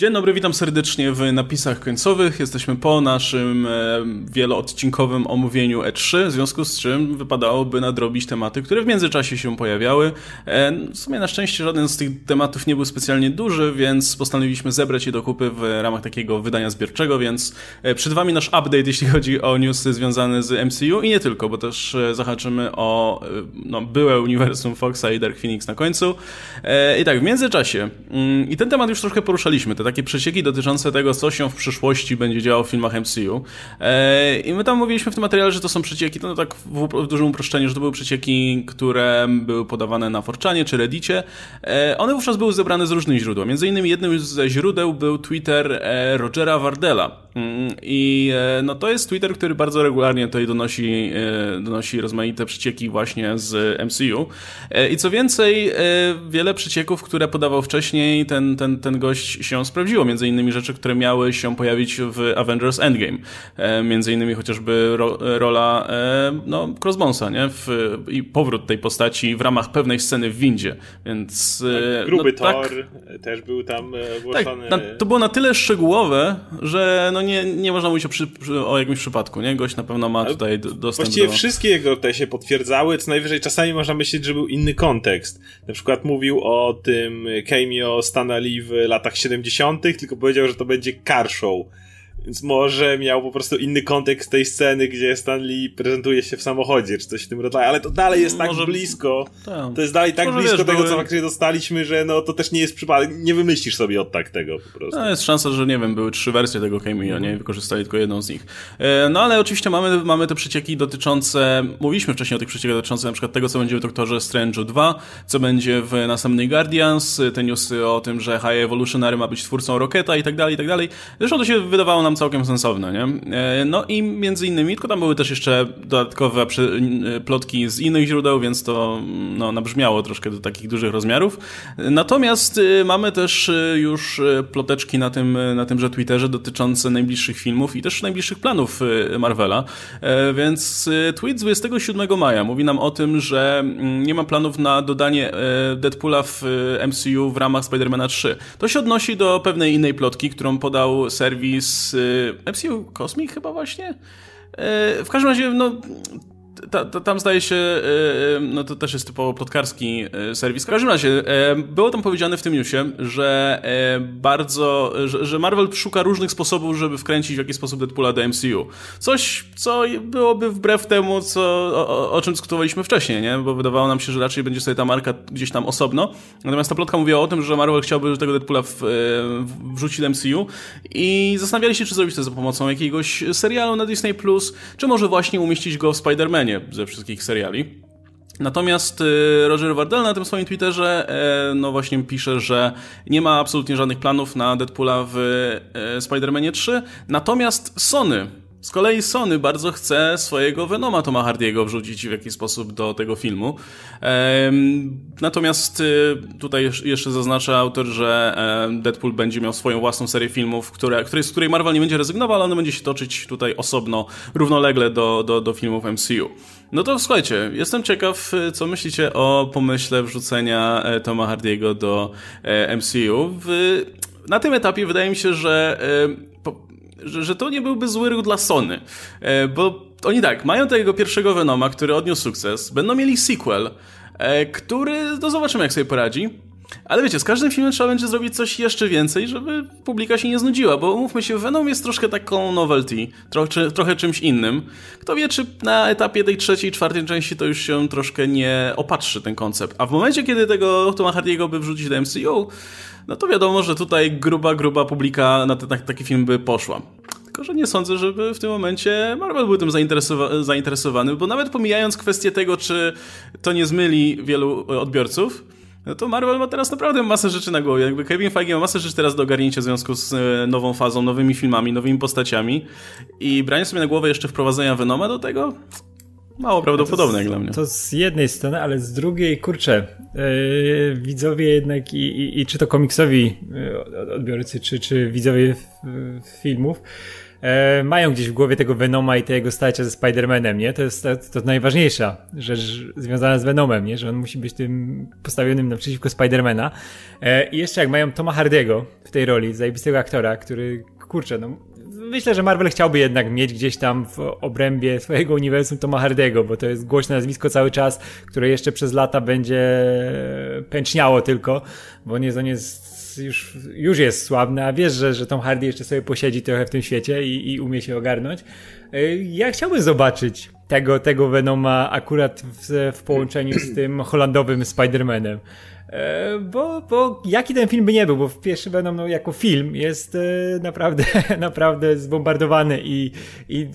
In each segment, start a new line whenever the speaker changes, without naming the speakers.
Dzień dobry, witam serdecznie w napisach końcowych. Jesteśmy po naszym e, wieloodcinkowym omówieniu E3, w związku z czym wypadałoby nadrobić tematy, które w międzyczasie się pojawiały. E, w sumie na szczęście żaden z tych tematów nie był specjalnie duży, więc postanowiliśmy zebrać je do kupy w ramach takiego wydania zbiorczego, więc e, przed wami nasz update, jeśli chodzi o newsy związane z MCU i nie tylko, bo też zahaczymy o no, byłe uniwersum Foxa i Dark Phoenix na końcu. I tak, w międzyczasie, mm, i ten temat już troszkę poruszaliśmy, te takie przecieki dotyczące tego, co się w przyszłości będzie działo w filmach MCU. E, I my tam mówiliśmy w tym materiale, że to są przecieki, no tak w, w dużym uproszczeniu, że to były przecieki, które były podawane na Forczanie czy Reddicie. E, one wówczas były zebrane z różnych źródeł. Między innymi jednym ze źródeł był Twitter e, Rogera Wardella. Mm, I no to jest Twitter, który bardzo regularnie tutaj donosi, donosi rozmaite przecieki właśnie z MCU. I co więcej, wiele przecieków, które podawał wcześniej, ten, ten, ten gość się sprawdził sprawdziło. Między innymi rzeczy, które miały się pojawić w Avengers Endgame. E, między innymi chociażby ro, rola e, no, Crossbonesa, nie? W, I powrót tej postaci w ramach pewnej sceny w windzie. Więc...
E, tak, gruby no, Thor tak, też był tam włożony.
Tak, to było na tyle szczegółowe, że no nie, nie można mówić o, przy, o jakimś przypadku, nie? Gość na pewno ma tutaj dostęp
Właściwie
do...
wszystkie jego te się potwierdzały, co najwyżej czasami można myśleć, że był inny kontekst. Na przykład mówił o tym cameo Stana Lee w latach 70 tylko powiedział, że to będzie car show. Więc może miał po prostu inny kontekst tej sceny, gdzie Stanley prezentuje się w samochodzie, czy coś w tym rodzaju, ale to dalej jest tak może... blisko. Tak. To jest dalej tak może blisko wiesz, tego, były... co faktycznie dostaliśmy, że no to też nie jest przypadek. Nie wymyślisz sobie od tak tego po prostu.
No jest szansa, że nie wiem, były trzy wersje tego cameo, nie? Wykorzystali tylko jedną z nich. E, no ale oczywiście mamy, mamy te przecieki dotyczące, mówiliśmy wcześniej o tych przeciekach dotyczących na przykład tego, co będzie w Doktorze Strange'u 2, co będzie w następnej Guardians, te newsy o tym, że High Evolutionary ma być twórcą Rocketa i tak dalej, i tak dalej. Zresztą to się wydawało nam nam całkiem sensowne, nie? E, no i między innymi, tylko tam były też jeszcze dodatkowe plotki z innych źródeł, więc to no, nabrzmiało troszkę do takich dużych rozmiarów. Natomiast y, mamy też y, już y, ploteczki na tym, na tymże Twitterze dotyczące najbliższych filmów i też najbliższych planów Marvela, e, więc tweet z 27 maja mówi nam o tym, że mm, nie ma planów na dodanie e, Deadpoola w MCU w ramach Spidermana 3. To się odnosi do pewnej innej plotki, którą podał serwis MCU Cosmic chyba właśnie? E, w każdym razie, no ta, ta, tam zdaje się, e, e, no to też jest typowo plotkarski e, serwis. W każdym razie, było tam powiedziane w tym newsie, że bardzo, że, że Marvel szuka różnych sposobów, żeby wkręcić w jakiś sposób Deadpoola do MCU. Coś, co byłoby wbrew temu, co, o, o czym dyskutowaliśmy wcześniej, nie? Bo wydawało nam się, że raczej będzie sobie ta marka gdzieś tam osobno. Natomiast ta plotka mówiła o tym, że Marvel chciałby tego Deadpoola w, wrzucić do MCU i zastanawiali się, czy zrobić to za pomocą jakiegoś serialu na Disney+, czy może właśnie umieścić go w Spider-Manie ze wszystkich seriali. Natomiast y, Roger Wardell na tym swoim Twitterze e, no właśnie pisze, że nie ma absolutnie żadnych planów na Deadpoola w e, Spider-Manie 3. Natomiast Sony z kolei Sony bardzo chce swojego Venoma Toma Hardiego wrzucić w jakiś sposób do tego filmu. Natomiast y, tutaj jeszcze zaznacza autor, że Deadpool będzie miał swoją własną serię filmów, które, z której Marvel nie będzie rezygnował, ale one będzie się toczyć tutaj osobno, równolegle do, do, do filmów MCU. No to słuchajcie, jestem ciekaw, co myślicie o pomyśle wrzucenia e, Toma Hardiego do e, MCU. W, na tym etapie wydaje mi się, że że, że to nie byłby zły ruch dla Sony. E, bo oni tak, mają tego pierwszego Venoma, który odniósł sukces, będą mieli sequel, e, który, no zobaczymy jak sobie poradzi. Ale wiecie, z każdym filmem trzeba będzie zrobić coś jeszcze więcej, żeby publika się nie znudziła, bo umówmy się, Venom jest troszkę taką novelty, trochę, trochę czymś innym. Kto wie, czy na etapie tej trzeciej, czwartej części to już się troszkę nie opatrzy ten koncept. A w momencie, kiedy tego Toma Hardy'ego by wrzucić do MCU, no to wiadomo, że tutaj gruba, gruba publika na, te, na taki film by poszła. Tylko, że nie sądzę, żeby w tym momencie Marvel był tym zainteresowa zainteresowany, bo nawet pomijając kwestię tego, czy to nie zmyli wielu odbiorców, no to Marvel ma teraz naprawdę masę rzeczy na głowie. Jakby Kevin Feige ma masę rzeczy teraz do ogarnięcia w związku z e, nową fazą, nowymi filmami, nowymi postaciami i branie sobie na głowę jeszcze wprowadzenia Venoma do tego, mało prawdopodobne jak dla mnie.
To z jednej strony, ale z drugiej, kurczę, yy, widzowie jednak i, i, i, czy to komiksowi yy, odbiorcy, czy, czy widzowie filmów, e, mają gdzieś w głowie tego Venoma i tego starcia ze Spider-Manem, nie? To jest to, to najważniejsza rzecz związana z Venomem, nie? Że on musi być tym postawionym naprzeciwko Spidermana. E, I jeszcze jak mają Toma Hardego w tej roli, zajebistego aktora, który, kurczę, no myślę, że Marvel chciałby jednak mieć gdzieś tam w obrębie swojego uniwersum Toma Hardego, bo to jest głośne nazwisko cały czas, które jeszcze przez lata będzie pęczniało tylko, bo nie, on jest już, już jest sławny, a wiesz, że, że Tom Hardy jeszcze sobie posiedzi trochę w tym świecie i, i umie się ogarnąć. Y, ja chciałbym zobaczyć tego, tego Venoma akurat w, w połączeniu z tym holandowym Spider-Manem. E, bo, bo jaki ten film by nie był, bo pierwszy Venom no, jako film jest e, naprawdę, naprawdę zbombardowany i, i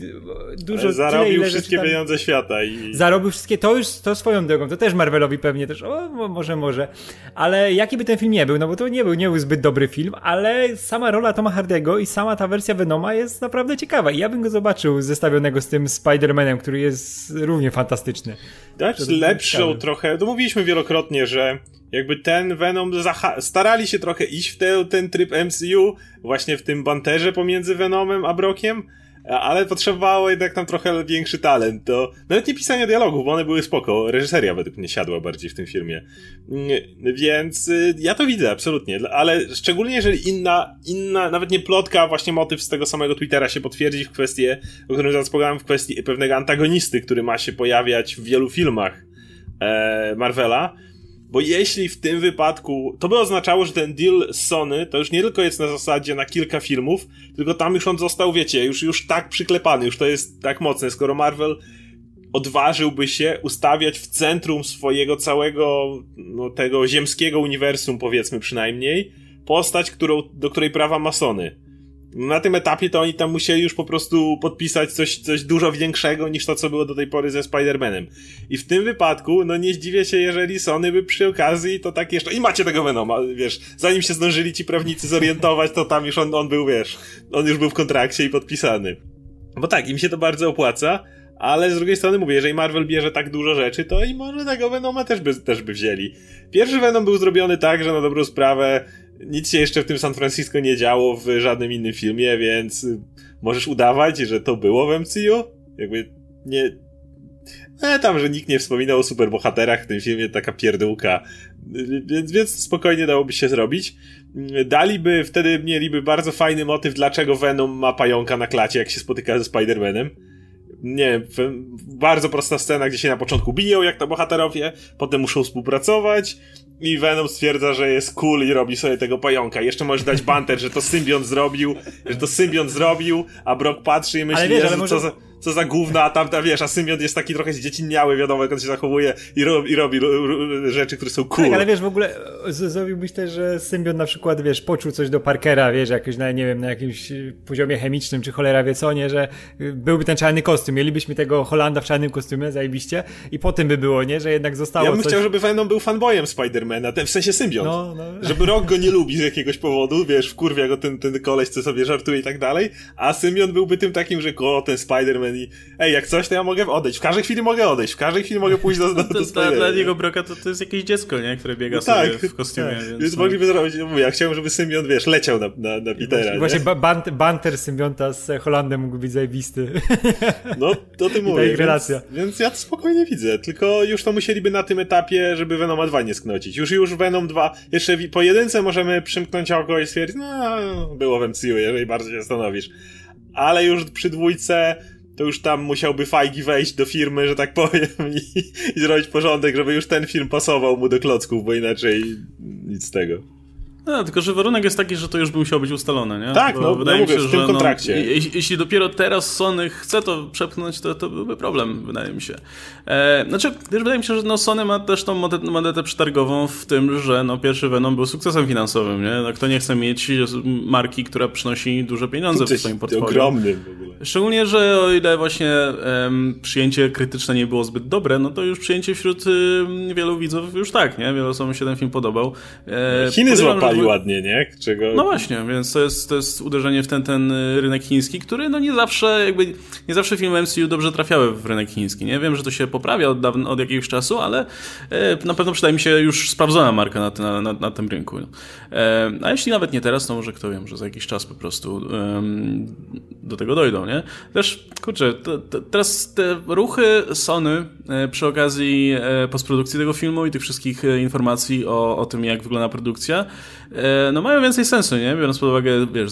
dużo...
Zarobił tyle, wszystkie tam, pieniądze świata. I...
Zarobił wszystkie, to już to swoją drogą, to też Marvelowi pewnie też, o może, może, ale jaki by ten film nie był, no bo to nie był, nie był zbyt dobry film, ale sama rola Toma Hardego i sama ta wersja Venoma jest naprawdę ciekawa i ja bym go zobaczył zestawionego z tym Spider-Manem, który jest równie fantastyczny.
Dać lepszą trochę, to mówiliśmy wielokrotnie, że jakby ten Venom starali się trochę iść w te, ten tryb MCU, właśnie w tym banterze pomiędzy Venomem a Brokiem, ale potrzebowało jednak tam trochę większy talent. To nawet nie pisanie dialogów, bo one były spoko. Reżyseria według mnie siadła bardziej w tym filmie. Mm, więc y, ja to widzę, absolutnie. Ale szczególnie jeżeli inna, inna, nawet nie plotka, a właśnie motyw z tego samego Twittera się potwierdzi w kwestii, o którym zaraz w kwestii pewnego antagonisty, który ma się pojawiać w wielu filmach e, Marvela, bo jeśli w tym wypadku, to by oznaczało, że ten deal z Sony to już nie tylko jest na zasadzie na kilka filmów, tylko tam już on został, wiecie, już, już tak przyklepany, już to jest tak mocne, skoro Marvel odważyłby się ustawiać w centrum swojego całego, no tego ziemskiego uniwersum, powiedzmy przynajmniej, postać, którą, do której prawa ma Sony na tym etapie to oni tam musieli już po prostu podpisać coś, coś dużo większego niż to, co było do tej pory ze Spider-Manem. I w tym wypadku, no nie zdziwię się, jeżeli Sony by przy okazji to tak jeszcze, i macie tego Venoma, wiesz, zanim się zdążyli ci prawnicy zorientować, to tam już on, on był, wiesz, on już był w kontrakcie i podpisany. Bo tak, im się to bardzo opłaca, ale z drugiej strony mówię, jeżeli Marvel bierze tak dużo rzeczy, to i może tego Venoma też by, też by wzięli. Pierwszy Venom był zrobiony tak, że na dobrą sprawę nic się jeszcze w tym San Francisco nie działo w żadnym innym filmie, więc możesz udawać, że to było w MCU. Jakby nie... E, tam, że nikt nie wspominał o superbohaterach w tym filmie, taka pierdółka. Więc, więc spokojnie dałoby się zrobić. Daliby, wtedy mieliby bardzo fajny motyw, dlaczego Venom ma pająka na klacie, jak się spotyka ze Spider-Manem nie bardzo prosta scena, gdzie się na początku biją, jak to bohaterowie, potem muszą współpracować i Venom stwierdza, że jest cool i robi sobie tego pająka. Jeszcze możesz dać banter, że to symbiont zrobił, że to symbiont zrobił, a Brock patrzy i myśli, ale wiesz, ale może... co za co za gówna, a tamta, wiesz, a Symbiont jest taki trochę zdziecinniały, wiadomo, jak on się zachowuje i, ro, i robi rzeczy, które są cool.
Tak, ale wiesz, w ogóle zrobiłbyś też, że Symbiont na przykład, wiesz, poczuł coś do Parkera, wiesz, jakoś na, nie wiem, na jakimś poziomie chemicznym, czy cholera wie co, nie, że byłby ten czarny kostium, mielibyśmy tego Holanda w czarnym kostiumie, zajebiście, i potem by było, nie, że jednak zostało
Ja bym
coś...
chciał, żeby Venom był fanboyem Spidermana, w sensie Symbiont. No, no. Żeby Rock go nie lubi z jakiegoś powodu, wiesz, wkurwia go ten, ten koleś, co sobie żartuje i tak dalej, a Symbiont byłby tym takim, że o, ten Spiderman i ej, jak coś, to ja mogę odejść. W każdej chwili mogę odejść. W każdej chwili mogę pójść do, do, do
dla, dla niego Broka to, to jest jakieś dziecko, nie? Które biega no sobie tak, w kostiumie. Tak. Więc,
więc no. mogliby zrobić, mówię, ja chciałem, żeby symbiont, wiesz, leciał na, na, na Petera.
Właśnie, właśnie bant, banter symbionta z Holandem mógł być zajebisty.
No, to ty mówię. Więc, relacja. więc ja to spokojnie widzę. Tylko już to musieliby na tym etapie, żeby Venoma 2 nie sknocić. Już, już Venom 2, jeszcze po jedynce możemy przymknąć oko i stwierdzić, no, było w MCU, jeżeli bardzo się zastanowisz. Ale już przy dwójce to już tam musiałby Fajgi wejść do firmy, że tak powiem, i, i zrobić porządek, żeby już ten film pasował mu do klocków, bo inaczej nic z tego.
No, tylko że warunek jest taki, że to już by musiało być ustalone, nie?
Tak, Bo no, wydaje no mówię, mi się, w tym że, no, kontrakcie.
No, jeśli, jeśli, dopiero teraz Sony chce to przepchnąć, to, to byłby problem, wydaje mi się. E, znaczy, też wydaje mi się, że no, Sony ma też tą monetę przetargową w tym, że no, pierwszy Venom był sukcesem finansowym, nie? No, kto nie chce mieć marki, która przynosi duże pieniądze w swoim portfolio.
ogromnym w ogóle.
Szczególnie, że o ile właśnie um, przyjęcie krytyczne nie było zbyt dobre, no to już przyjęcie wśród um, wielu widzów już tak, nie? Wielu osobom się ten film podobał.
E, Chiny złapali że... ładnie, nie? Czego...
No właśnie, więc to jest, to jest uderzenie w ten, ten rynek chiński, który no nie zawsze jakby, nie zawsze filmy MCU dobrze trafiały w rynek chiński, nie? Wiem, że to się poprawia od, od jakiegoś czasu, ale e, na pewno przydaje mi się już sprawdzona marka na, na, na, na tym rynku. E, a jeśli nawet nie teraz, to może kto wie, że za jakiś czas po prostu do tego dojdą, nie? Też, kurczę, to, to, teraz te ruchy Sony e, przy okazji postprodukcji tego filmu i tych wszystkich informacji o, o tym, jak wygląda produkcja, no mają więcej sensu, nie? Biorąc pod uwagę, wiesz,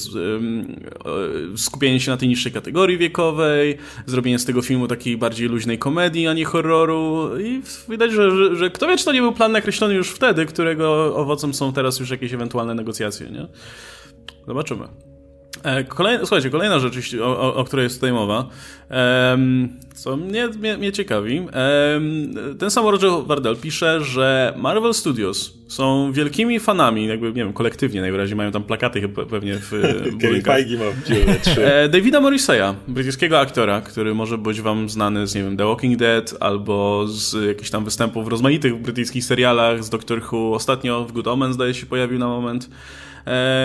skupienie się na tej niższej kategorii wiekowej, zrobienie z tego filmu takiej bardziej luźnej komedii, a nie horroru i widać, że, że, że kto wie, czy to nie był plan nakreślony już wtedy, którego owocem są teraz już jakieś ewentualne negocjacje, nie? Zobaczymy. E, kolejna, słuchajcie, kolejna rzecz, o, o, o, której jest tutaj mowa, um, co mnie, mnie, mnie ciekawi. Um, ten sam Roger Wardell pisze, że Marvel Studios są wielkimi fanami, jakby, nie wiem, kolektywnie najwyraźniej mają tam plakaty chyba pewnie w budynkach. e, Davida Morriseya, brytyjskiego aktora, który może być wam znany z, nie wiem, The Walking Dead albo z jakichś tam występów w rozmaitych brytyjskich serialach, z Doctor Who. Ostatnio w Good Omens, zdaje się, pojawił na moment.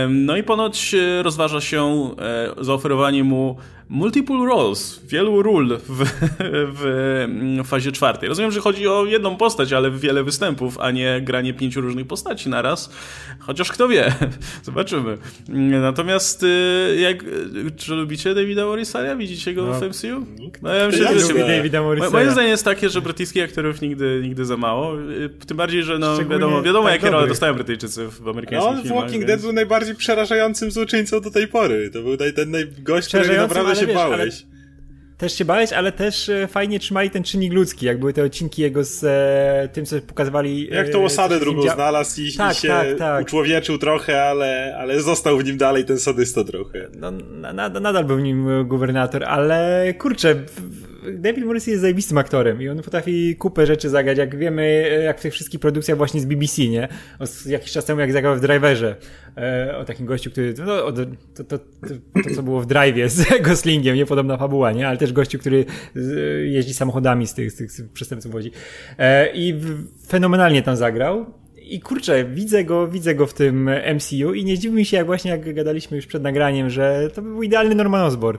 No i ponoć e, rozważa się e, zaoferowanie mu multiple roles, wielu ról w, w, mm, fazie czwartej. Rozumiem, że chodzi o jedną postać, ale wiele występów, a nie granie pięciu różnych postaci naraz. Chociaż kto wie, zobaczymy. Natomiast y, jak, czy lubicie Davida Morrisaria? Widzicie go no. w MCU?
No ja myślę, ja że lubię Davida Morrisaria.
Moje zdanie jest takie, że brytyjskich aktorów nigdy, nigdy za mało. Y, tym bardziej, że no, wiadomo, wiadomo tak jakie dobry. role dostają Brytyjczycy w amerykańskich no, filmach.
Walking więc... Dead był najbardziej przerażającym złoczyńcą do tej pory. To był ten gość, którego naprawdę się wiesz, bałeś.
Też się bałeś, ale też e, fajnie trzymali ten czynnik ludzki, jak były te odcinki jego z e, tym, co pokazywali.
E, jak tą osadę drugą dzia... znalazł i, tak, i się tak, tak. uczłowieczył trochę, ale, ale został w nim dalej ten sadysta trochę.
No, na, nadal był w nim gubernator, ale kurczę, David Morris jest zajebistym aktorem i on potrafi kupę rzeczy zagrać, jak wiemy, jak w tych wszystkich produkcjach właśnie z BBC, nie? O, jakiś czas temu, jak zagrał w Driverze, e, o takim gościu, który, no, o, to, to, to, to, co było w Drive z Goslingiem, niepodobna fabuła, nie? Ale też gościu, który jeździ samochodami z tych, z tych przestępców Łodzi. E, I fenomenalnie tam zagrał. I kurczę, widzę go, widzę go w tym MCU i nie zdziwi mi się, jak właśnie jak gadaliśmy już przed nagraniem, że to by był idealny Norman Osborn.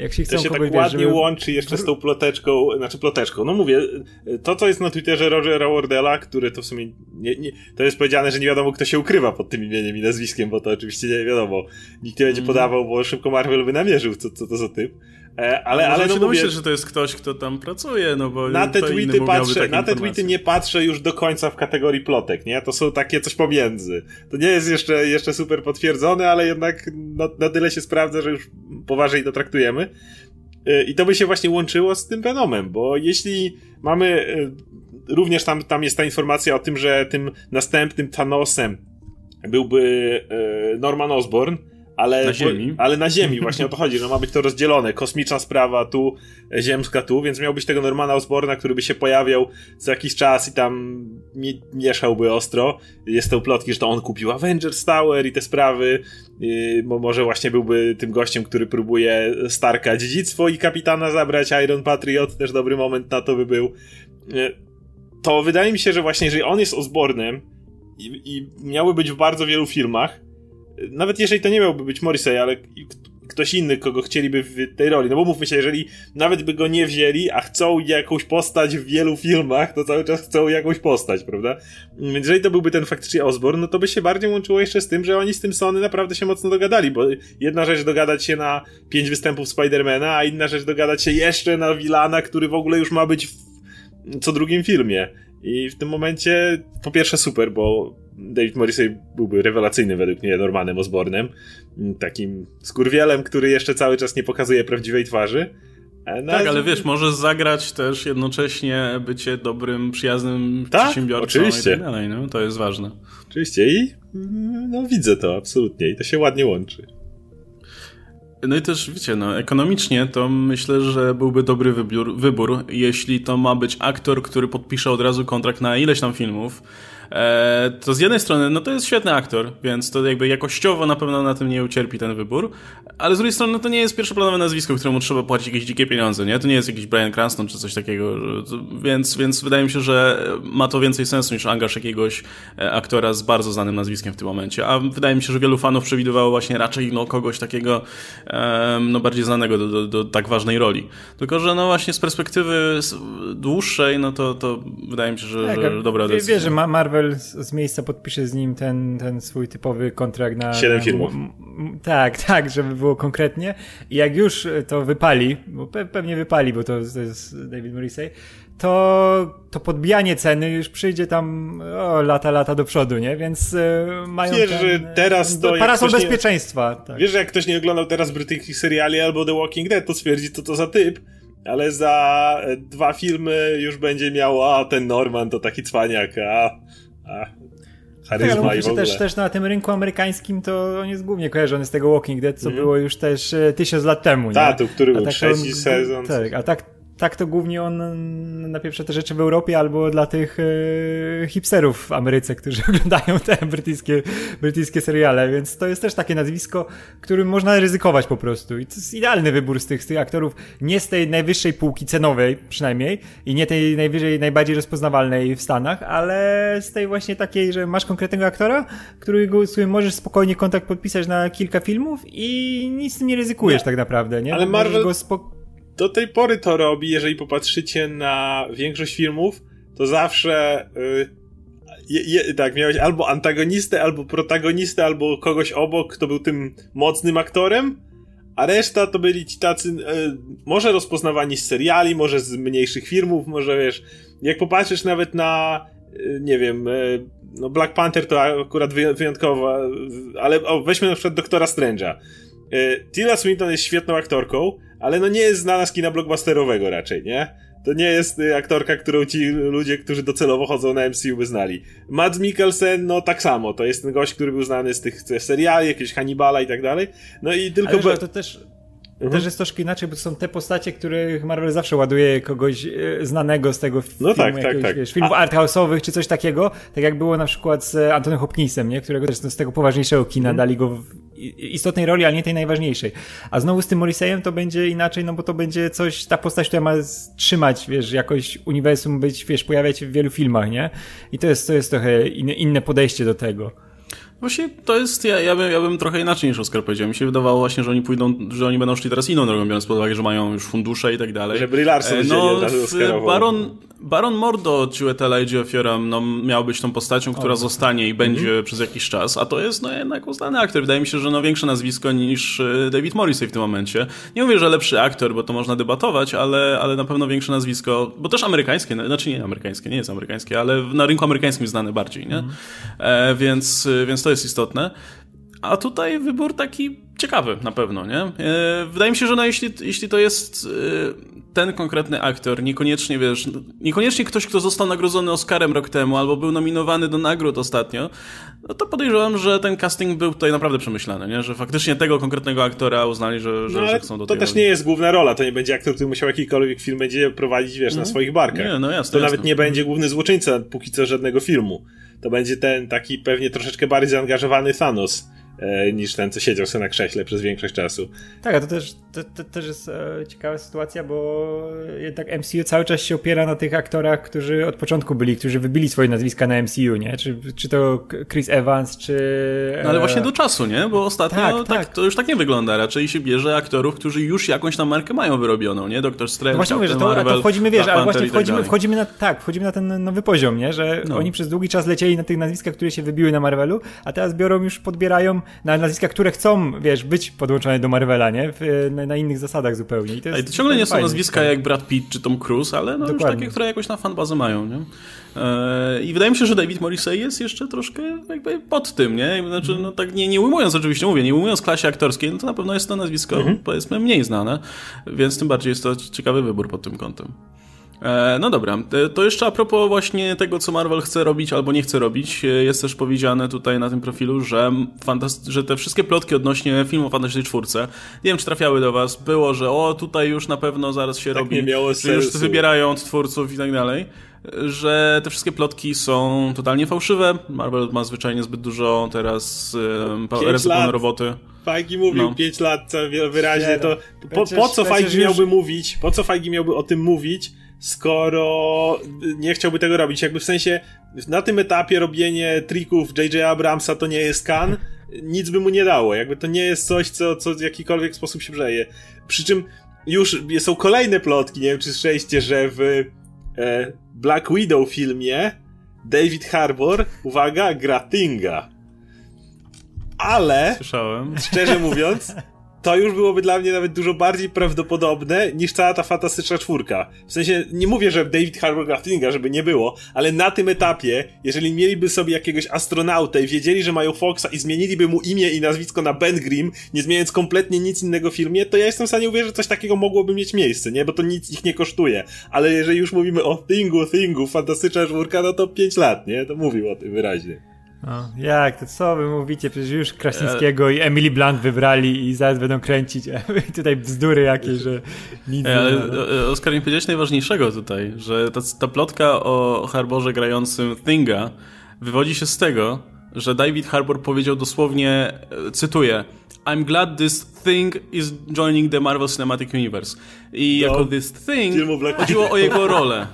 Jak się chcą
to się tak ładnie żeby... łączy jeszcze z tą ploteczką, znaczy ploteczką. No mówię, to co jest na Twitterze Rogera Wardella, który to w sumie nie, nie, to jest powiedziane, że nie wiadomo kto się ukrywa pod tym imieniem i nazwiskiem, bo to oczywiście nie wiadomo. Nikt nie będzie mm. podawał, bo szybko Marvel by namierzył, co, co to za typ. E, ale,
ale
no
się mówię, że to jest ktoś, kto tam pracuje, no bo
na te tweety patrzę, na te tweety nie patrzę już do końca w kategorii plotek, nie? To są takie coś pomiędzy. To nie jest jeszcze, jeszcze super potwierdzone, ale jednak na, na tyle się sprawdza, że już poważniej to traktujemy. E, I to by się właśnie łączyło z tym Venomem, bo jeśli mamy e, również tam, tam jest ta informacja o tym, że tym następnym Thanosem byłby Norman Osborn, ale
na ziemi.
ale na ziemi, właśnie o to chodzi, że ma być to rozdzielone. Kosmiczna sprawa tu, ziemska tu, więc miał być tego Normana Osborna, który by się pojawiał co jakiś czas i tam mieszałby ostro. Jest te plotki, że to on kupił Avengers Tower i te sprawy. bo może właśnie byłby tym gościem, który próbuje Starka dziedzictwo i kapitana zabrać. Iron Patriot też dobry moment na to by był. To wydaje mi się, że właśnie jeżeli on jest Osbornem i, i miałby być w bardzo wielu filmach, nawet jeżeli to nie miałby być Morrissey, ale ktoś inny, kogo chcieliby w tej roli. No bo mówmy się, jeżeli nawet by go nie wzięli, a chcą jakąś postać w wielu filmach, to cały czas chcą jakąś postać, prawda? Więc jeżeli to byłby ten faktycznie Osborn, no to by się bardziej łączyło jeszcze z tym, że oni z tym Sony naprawdę się mocno dogadali, bo jedna rzecz dogadać się na pięć występów Spidermana, a inna rzecz dogadać się jeszcze na Wilana, który w ogóle już ma być w co drugim filmie. I w tym momencie, po pierwsze super, bo David Morrissey byłby rewelacyjny według mnie Normanem Osbornem, takim skurwielem, który jeszcze cały czas nie pokazuje prawdziwej twarzy.
E, no, tak, ale wiesz, możesz zagrać też jednocześnie bycie dobrym, przyjaznym tak, przedsiębiorcą oczywiście. i tak dalej, no? To jest ważne.
Oczywiście i no widzę to absolutnie i to się ładnie łączy.
No i też, wiecie, no, ekonomicznie to myślę, że byłby dobry wybór, wybór, jeśli to ma być aktor, który podpisze od razu kontrakt na ileś tam filmów, to z jednej strony, no to jest świetny aktor, więc to jakby jakościowo na pewno na tym nie ucierpi ten wybór, ale z drugiej strony no to nie jest pierwszoplanowe nazwisko, któremu trzeba płacić jakieś dzikie pieniądze, nie? To nie jest jakiś Brian Cranston czy coś takiego, więc, więc wydaje mi się, że ma to więcej sensu niż angaż jakiegoś e, aktora z bardzo znanym nazwiskiem w tym momencie, a wydaje mi się, że wielu fanów przewidywało właśnie raczej no, kogoś takiego no, bardziej znanego do, do, do tak ważnej roli. Tylko, że no właśnie z perspektywy dłuższej, no to, to wydaje mi się, że, tak, że dobra decyzja.
Wiesz, że Marvel z miejsca podpisze z nim ten, ten swój typowy kontrakt na...
Siedem filmów.
Tak, tak, żeby było konkretnie. I jak już to wypali, bo pe pewnie wypali, bo to, to jest David Morrissey, to, to podbijanie ceny już przyjdzie tam o, lata, lata do przodu, nie? Więc y, mają
Wiesz, ten, że teraz to...
Parasol bezpieczeństwa.
Nie, tak. Wiesz, że jak ktoś nie oglądał teraz brytyjskich seriali albo The Walking Dead, to stwierdzi, co to za typ, ale za e, dwa filmy już będzie miał, a ten Norman to taki cwaniak, a... charyzma tak, i w ogóle.
Też, też na tym rynku amerykańskim to on jest głównie kojarzony z tego Walking Dead, co mm. było już też e, tysiąc lat temu.
Tak, to który był tak trzeci on, sezon.
Tak, a tak tak to głównie on napieprza te rzeczy w Europie albo dla tych e, hipsterów w Ameryce, którzy oglądają te brytyjskie, brytyjskie seriale, więc to jest też takie nazwisko, którym można ryzykować po prostu i to jest idealny wybór z tych, z tych aktorów, nie z tej najwyższej półki cenowej przynajmniej i nie tej najwyżej, najbardziej rozpoznawalnej w Stanach, ale z tej właśnie takiej, że masz konkretnego aktora, którego, z którym możesz spokojnie kontakt podpisać na kilka filmów i nic nie ryzykujesz nie. tak naprawdę, nie?
Ale Marvel... Go do tej pory to robi, jeżeli popatrzycie na większość filmów, to zawsze yy, je, je, tak, miałeś albo antagonistę, albo protagonistę, albo kogoś obok, kto był tym mocnym aktorem, a reszta to byli ci tacy, yy, może rozpoznawani z seriali, może z mniejszych filmów, może wiesz, jak popatrzysz nawet na, yy, nie wiem, y, no Black Panther to akurat wyjątkowa, ale o, weźmy na przykład Doktora Strange'a. Y, Tilda Swinton jest świetną aktorką, ale no nie jest znana z kina blockbusterowego raczej, nie? To nie jest y, aktorka, którą ci ludzie, którzy docelowo chodzą na MCU by znali. Mads Mikkelsen, no tak samo, to jest ten gość, który był znany z tych seriali, jakiegoś Hannibala i tak dalej. No i tylko...
Ale, to też Mhm. Też jest troszkę inaczej, bo to są te postacie, których Marvel zawsze ładuje kogoś e, znanego z tego filmu, no tak, tak, tak. Wiesz, filmów A... arthouse'owych czy coś takiego, tak jak było na przykład z Antonym Hopkinsem, nie? którego też z tego poważniejszego kina mhm. dali go w istotnej roli, ale nie tej najważniejszej. A znowu z tym Morriseyem to będzie inaczej, no bo to będzie coś, ta postać, która ma trzymać, wiesz, jakoś uniwersum być, wiesz, pojawiać się w wielu filmach, nie? I to jest, to jest trochę inne podejście do tego.
Właśnie to jest, ja, ja, bym, ja bym trochę inaczej niż Oskar powiedział. Mi się wydawało właśnie, że oni pójdą, że oni będą szli teraz inną drogą, biorąc pod uwagę, że mają już fundusze i tak dalej.
Że Brie Larson e, no,
Baron, Baron Mordo Ciuetela i Geoffioram no, miał być tą postacią, która o, zostanie i będzie mm -hmm. przez jakiś czas, a to jest no jednak uznany aktor. Wydaje mi się, że no większe nazwisko niż e, David Morrissey w tym momencie. Nie mówię, że lepszy aktor, bo to można debatować, ale, ale na pewno większe nazwisko, bo też amerykańskie, no, znaczy nie amerykańskie, nie jest amerykańskie, ale na rynku amerykańskim znane bardziej, nie? Mm -hmm. e, więc, więc to jest istotne. A tutaj wybór taki ciekawy na pewno, nie? E, wydaje mi się, że no jeśli, jeśli to jest e, ten konkretny aktor, niekoniecznie wiesz, niekoniecznie ktoś, kto został nagrodzony Oscarem rok temu, albo był nominowany do nagród ostatnio, no to podejrzewam, że ten casting był tutaj naprawdę przemyślany, nie? Że faktycznie tego konkretnego aktora uznali, że, że, no, że chcą do
To też nie jest główna rola, to nie będzie aktor, który musiał jakikolwiek film będzie prowadzić, wiesz, no. na swoich barkach. Nie, no jasne, to jasne. nawet nie będzie główny złoczyńca póki co żadnego filmu. To będzie ten taki pewnie troszeczkę bardziej zaangażowany Thanos niż ten, co siedział sobie na krześle przez większość czasu.
Tak, a to też, to, to też jest e, ciekawa sytuacja, bo jednak MCU cały czas się opiera na tych aktorach, którzy od początku byli, którzy wybili swoje nazwiska na MCU, nie? Czy, czy to Chris Evans, czy...
No ale właśnie do czasu, nie? Bo ostatnio tak, tak, tak. to już tak nie wygląda. Raczej się bierze aktorów, którzy już jakąś tam markę mają wyrobioną, nie? Doktor Strange, no
Właśnie mówię, że to, Marvel, to wchodzimy, wiesz, ale właśnie tak wchodzimy, tak wchodzimy na, tak, wchodzimy na ten nowy poziom, nie? Że no. oni przez długi czas lecieli na tych nazwiskach, które się wybiły na Marvelu, a teraz biorą już, podbierają na nazwiska, które chcą, wiesz, być podłączone do Marvela, nie? W, na, na, innych zasadach zupełnie. I to, jest,
to ciągle nie są nazwiska jak Brad Pitt czy Tom Cruise, ale no już takie, które jakoś na fanbazę mają, nie? E, I wydaje mi się, że David Morrissey jest jeszcze troszkę jakby pod tym, nie? Znaczy, no tak nie, nie ujmując oczywiście, mówię, nie ujmując klasie aktorskiej, no to na pewno jest to nazwisko, mhm. powiedzmy, mniej znane, więc tym bardziej jest to ciekawy wybór pod tym kątem. E, no dobra, e, to jeszcze a propos właśnie tego, co Marvel chce robić albo nie chce robić, e, jest też powiedziane tutaj na tym profilu, że, że te wszystkie plotki odnośnie filmu o Fantastycznej Czwórce, nie wiem, czy trafiały do was, było, że o, tutaj już na pewno zaraz się
tak
robi,
nie miało
że już wybierają twórców i tak dalej, że te wszystkie plotki są totalnie fałszywe, Marvel ma zwyczajnie zbyt dużo teraz um, roboty.
Fajgi mówił no. 5 lat wyraźnie, to po, po co Fajgi miałby mówić, po co Fajgi miałby o tym mówić, skoro nie chciałby tego robić. Jakby w sensie na tym etapie robienie trików J.J. Abramsa to nie jest kan, nic by mu nie dało. Jakby to nie jest coś, co, co w jakikolwiek sposób się brzeje. Przy czym już są kolejne plotki, nie wiem czy słyszeliście, że w e, Black Widow filmie David Harbour, uwaga, gra Tinga. Ale,
Słyszałem.
szczerze mówiąc, to już byłoby dla mnie nawet dużo bardziej prawdopodobne niż cała ta fantastyczna czwórka. W sensie, nie mówię, że David Harbour Graftinga, żeby nie było, ale na tym etapie, jeżeli mieliby sobie jakiegoś astronautę i wiedzieli, że mają Foxa i zmieniliby mu imię i nazwisko na Ben Grimm, nie zmieniając kompletnie nic innego w filmie, to ja jestem w stanie uwierzyć, że coś takiego mogłoby mieć miejsce, nie? Bo to nic ich nie kosztuje. Ale jeżeli już mówimy o Thingu, Thingu, fantastyczna czwórka, no to 5 lat, nie? To mówił o tym wyraźnie.
No, jak, to co wy mówicie? Przecież już Kraśnickiego i Emily Blunt wybrali i zaraz będą kręcić. tutaj bzdury jakieś, że nic
nie Ale no. Oskar, nie powiedziałeś najważniejszego tutaj, że ta, ta plotka o Harborze grającym Thinga wywodzi się z tego, że David Harbour powiedział dosłownie, e, cytuję, I'm glad this thing is joining the Marvel Cinematic Universe. I no, jako this thing chodziło o jego rolę.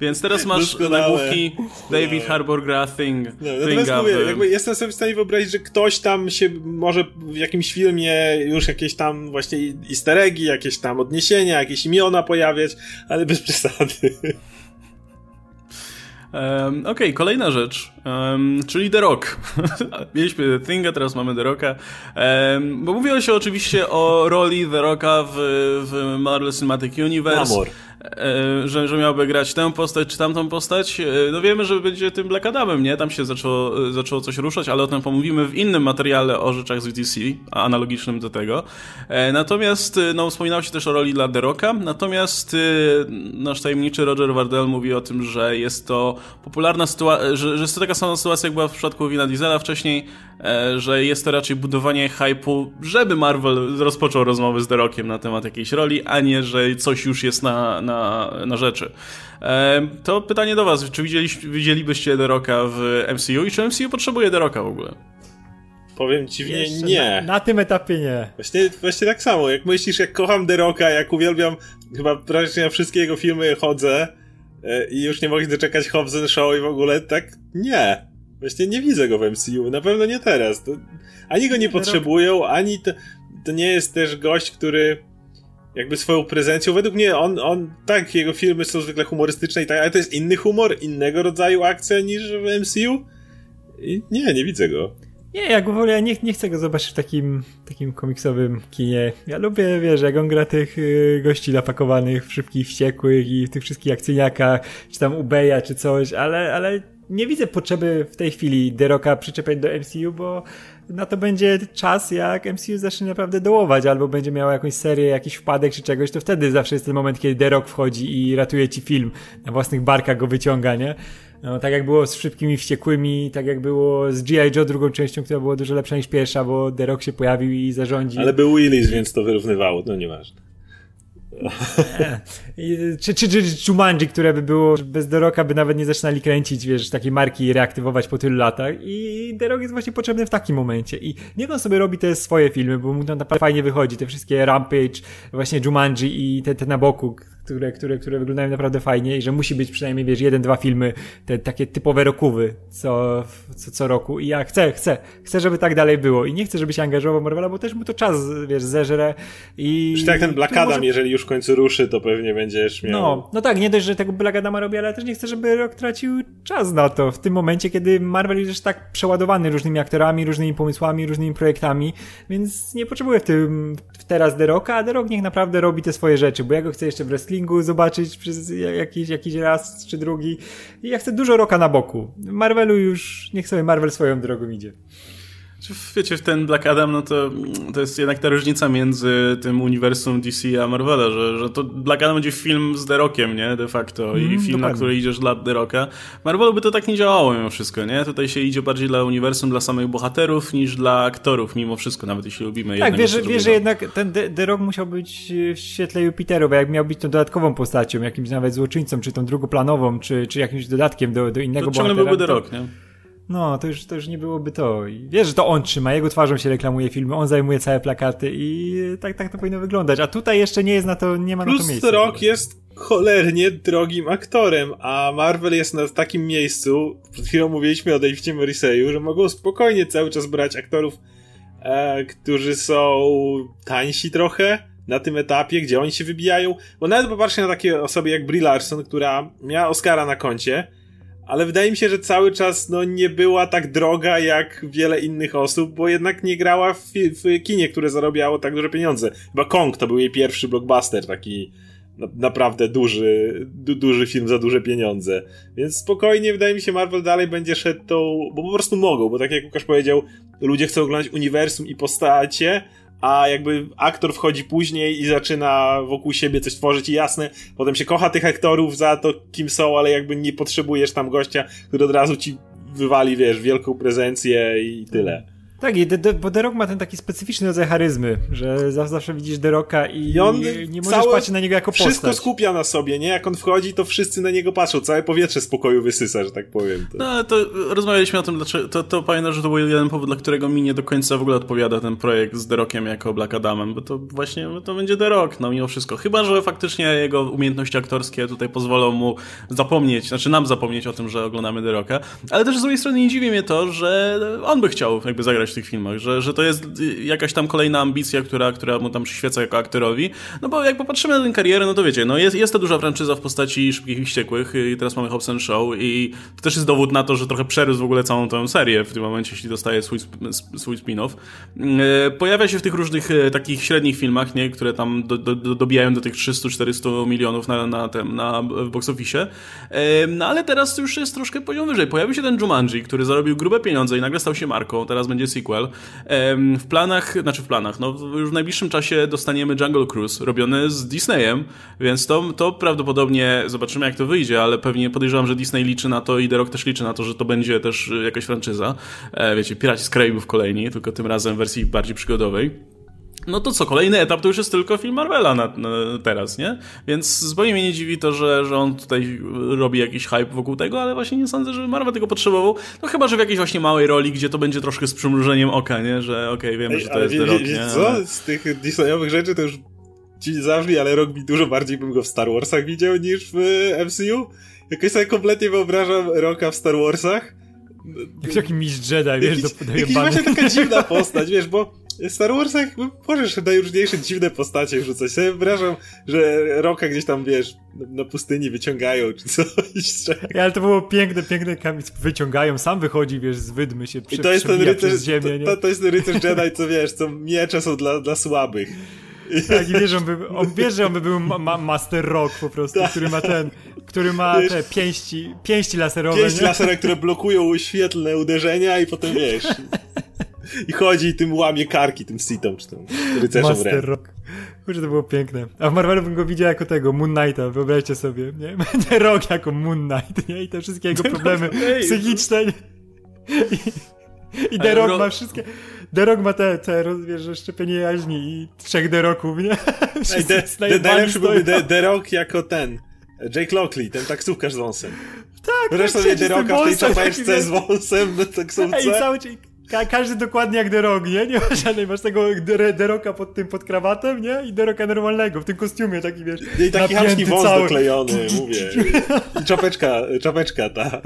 Więc teraz masz nagłówki David Harbour gra Thing. No, natomiast mówię,
jestem sobie w stanie wyobrazić, że ktoś tam się może w jakimś filmie już jakieś tam właśnie easter eggi, jakieś tam odniesienia, jakieś imiona pojawiać, ale bez przesady.
Um, Okej, okay, kolejna rzecz, um, czyli The Rock. Mieliśmy Thinga, teraz mamy The Rocka. Um, bo mówiło się oczywiście o roli The Rocka w, w Marvel Cinematic Universe.
Amor.
E, że, że miałby grać tę postać czy tamtą postać. E, no wiemy, że będzie tym Black Adamem, nie? Tam się zaczęło, e, zaczęło coś ruszać, ale o tym pomówimy w innym materiale o rzeczach z VTC, analogicznym do tego. Natomiast, no wspominało się też o roli dla The Rocka, natomiast nasz tajemniczy Roger Wardell mówi o tym, że jest to popularna sytuacja, że, że jest to taka sama sytuacja, jak była w przypadku Wina Diesela wcześniej, że jest to raczej budowanie hypu, żeby Marvel rozpoczął rozmowy z The Rockiem na temat jakiejś roli, a nie, że coś już jest na, na, na rzeczy. To pytanie do was, czy widzieli, widzielibyście The Rocka w MCU i czy MCU potrzebuje The Rocka w ogóle?
Powiem dziwnie, nie.
Na, na, tym etapie nie.
Właśnie, właśnie tak samo, jak myślisz, jak kocham The Rocka, jak uwielbiam, chyba praktycznie na wszystkie jego filmy chodzę e, i już nie mogę doczekać Hobbs Show i w ogóle, tak nie. Właśnie nie widzę go w MCU, na pewno nie teraz. To, ani go nie potrzebują, ani to, to nie jest też gość, który jakby swoją prezencją. Według mnie on, on, tak, jego filmy są zwykle humorystyczne i tak, ale to jest inny humor, innego rodzaju akcja niż w MCU. I nie, nie widzę go.
Nie, jak w ogóle ja nie, nie chcę go zobaczyć w takim, takim komiksowym kinie. Ja lubię, wiesz, jak on gra tych y, gości napakowanych w szybkich wściekłych i w tych wszystkich akcyjniakach, czy tam Ubeja, czy coś, ale, ale nie widzę potrzeby w tej chwili Deroka przyczepiać do MCU, bo na to będzie czas, jak MCU zacznie naprawdę dołować, albo będzie miał jakąś serię, jakiś wpadek czy czegoś, to wtedy zawsze jest ten moment, kiedy The Rock wchodzi i ratuje ci film, na własnych barkach go wyciąga, nie? No, tak jak było z Szybkimi Wściekłymi, tak jak było z G.I. Joe drugą częścią, która była dużo lepsza niż pierwsza, bo The Rock się pojawił i zarządził.
Ale był Willis, więc to wyrównywało, no nieważne.
Czy, czy, czy Jumanji, które by było bez Deroka by nawet nie zaczynali kręcić, wiesz, takiej marki reaktywować po tylu latach. I Derok jest właśnie potrzebny w takim momencie. I niech on sobie robi te swoje filmy, bo mu to naprawdę fajnie wychodzi, te wszystkie Rampage, właśnie Jumanji i te, te na boku, które, które, które wyglądają naprawdę fajnie i że musi być przynajmniej, wiesz, jeden, dwa filmy, te takie typowe rokowy co, co, co roku. I ja chcę, chcę, chcę, żeby tak dalej było. I nie chcę, żeby się angażował Marvela, bo też mu to czas, wiesz, zeżre i...
Czy tak ten Black Adam, może... jeżeli już w końcu ruszy, to pewnie będziesz miał...
No, no tak, nie dość, że tego Black Adama robi, ale też nie chcę, żeby rok tracił czas na to, w tym momencie, kiedy Marvel jest już tak przeładowany różnymi aktorami, różnymi pomysłami, różnymi projektami, więc nie potrzebuję w tym w teraz The Rocka, a The Rock niech naprawdę robi te swoje rzeczy, bo ja go chcę jeszcze w zobaczyć przez jakiś, jakiś raz czy drugi i ja chcę dużo Rocka na boku. Marvelu już, niech sobie Marvel swoją drogą idzie.
Wiecie, w ten Black Adam, no to, to jest jednak ta różnica między tym uniwersum DC a Marvela, że, że to Black Adam będzie film z The Rockiem, nie? De facto. I mm, film, dokładnie. na który idziesz dla The Rocka. Marvelu by to tak nie działało mimo wszystko, nie? Tutaj się idzie bardziej dla uniwersum, dla samych bohaterów, niż dla aktorów, mimo wszystko, nawet jeśli lubimy
Tak, wiesz, wiesz że jednak ten The, The Rock musiał być w świetle Jupiteru, bo jak miał być tą dodatkową postacią, jakimś nawet złoczyńcą, czy tą drugoplanową, czy, czy jakimś dodatkiem do, do innego to bohatera.
To byłby The Rock, nie?
No, to już, to już nie byłoby to. I wiesz, że to on trzyma, jego twarzą się reklamuje filmy, on zajmuje całe plakaty i tak, tak to powinno wyglądać. A tutaj jeszcze nie jest na to, nie ma
Plus
na to miejsca.
Plus Rock jest cholernie drogim aktorem, a Marvel jest na takim miejscu, przed chwilą mówiliśmy o Davidzie Morriseyu, że mogą spokojnie cały czas brać aktorów, e, którzy są tańsi trochę, na tym etapie, gdzie oni się wybijają, bo nawet popatrzcie na takie osoby jak Brie Larson, która miała Oscara na koncie, ale wydaje mi się, że cały czas no, nie była tak droga jak wiele innych osób, bo jednak nie grała w, w kinie, które zarabiało tak duże pieniądze. Chyba Kong to był jej pierwszy blockbuster, taki na, naprawdę duży, du, duży film za duże pieniądze. Więc spokojnie, wydaje mi się, Marvel dalej będzie szedł tą, bo po prostu mogą, bo tak jak Łukasz powiedział, ludzie chcą oglądać uniwersum i postacie, a jakby aktor wchodzi później i zaczyna wokół siebie coś tworzyć i jasne, potem się kocha tych aktorów za to, kim są, ale jakby nie potrzebujesz tam gościa, który od razu ci wywali, wiesz, wielką prezencję i tyle.
Tak, i de, de, bo The Rock ma ten taki specyficzny rodzaj charyzmy, że zawsze widzisz The Rocka i, I on nie możesz patrzeć na niego jako
postać. Wszystko skupia na sobie, nie? Jak on wchodzi, to wszyscy na niego patrzą, całe powietrze spokoju wysysa, że tak powiem.
To. No, to rozmawialiśmy o tym, dlaczego, to, to pamiętam, że to był jeden powód, dla którego mi nie do końca w ogóle odpowiada ten projekt z The Rockiem jako Black Adamem, bo to właśnie to będzie The Rock, no mimo wszystko. Chyba, że faktycznie jego umiejętności aktorskie tutaj pozwolą mu zapomnieć, znaczy nam zapomnieć o tym, że oglądamy The Rocka, ale też z drugiej strony nie dziwi mnie to, że on by chciał jakby zagrać w tych filmach, że, że to jest jakaś tam kolejna ambicja, która, która mu tam przyświeca jako aktorowi. No bo jak popatrzymy na tę karierę, no to wiecie, no jest, jest to duża franczyza w postaci Szybkich i Wściekłych i teraz mamy Hobbs Show i to też jest dowód na to, że trochę przerósł w ogóle całą tę serię w tym momencie, jeśli dostaje swój, swój spin-off. E, pojawia się w tych różnych e, takich średnich filmach, nie, które tam do, do, do, dobijają do tych 300-400 milionów na, na, tym, na box office. E, no ale teraz już jest troszkę poziom wyżej. Pojawił się ten Jumanji, który zarobił grube pieniądze i nagle stał się marką. Teraz będzie sequel. W planach, znaczy w planach, no już w najbliższym czasie dostaniemy Jungle Cruise robiony z Disneyem, więc to, to prawdopodobnie zobaczymy jak to wyjdzie, ale pewnie podejrzewam, że Disney liczy na to i The Rock też liczy na to, że to będzie też jakaś franczyza. E, wiecie, Piraci z Karaibów kolejni, tylko tym razem w wersji bardziej przygodowej. No to co, kolejny etap to już jest tylko film Marvela na, na teraz, nie? Więc zupełnie mnie nie dziwi to, że, że on tutaj robi jakiś hype wokół tego, ale właśnie nie sądzę, że Marvel tego potrzebował. No chyba, że w jakiejś właśnie małej roli, gdzie to będzie troszkę z przymrużeniem oka, nie? Że okej, okay, wiemy, Ej, że to jest wie, The Rock, nie?
co? Z tych Disneyowych rzeczy to już ci nie zabrzmi, ale rok mi dużo bardziej bym go w Star Warsach widział niż w MCU. Jakoś sobie kompletnie wyobrażam Roka w Star Warsach.
Jak taki mistrz Jedi, wiesz,
jakiś, do Jakiś właśnie taka dziwna postać, wiesz, bo w Star Warsach możesz najróżniejsze dziwne postacie wrzucać. Sobie wyobrażam, że Roka gdzieś tam, wiesz, na pustyni wyciągają, czy coś.
Ale to było piękne, piękne kamic wyciągają, sam wychodzi, wiesz, z wydmy się prze, I to jest ten rycerz, ziemię,
to, to, to, jest ten rycerz Jedi, co wiesz, co miecze są dla, dla słabych.
Tak, i wiesz, on, by, on wie, że on by był ma, Master Rock po prostu, tak. który ma ten, który ma te pięści, pięści laserowe.
Pięści laserowe, które blokują świetlne uderzenia i potem wiesz... I chodzi i tym łamie karki tym Sitom, czy tym rycerzom
Master Rock. Kurczę, to było piękne. A w Marvelu bym go widział jako tego, Moon Knighta, wyobraźcie sobie, nie? The Rock jako Moon Knight, nie? I te wszystkie jego problemy psychiczne. I, i The Rock ma wszystkie... The Rock ma te, te wiesz, szczepienie jaźni i trzech The Rocków, nie?
Ej, de, de, najlepszy byłby The, The Rock jako ten, Jake Lockley, ten taksówkarz z wąsem.
Tak,
Zresztą tak, The Rocka w tej czapeczce z wąsem na taksówce.
Ej, cały, Ka każdy dokładnie jak Derog, nie? Nie ma żadnej, masz tego Deroka pod tym, pod krawatem, nie? I Deroka normalnego, w tym kostiumie taki, wiesz,
I taki hamski wąs cały. doklejony, mówię. I czapeczka, czapeczka ta.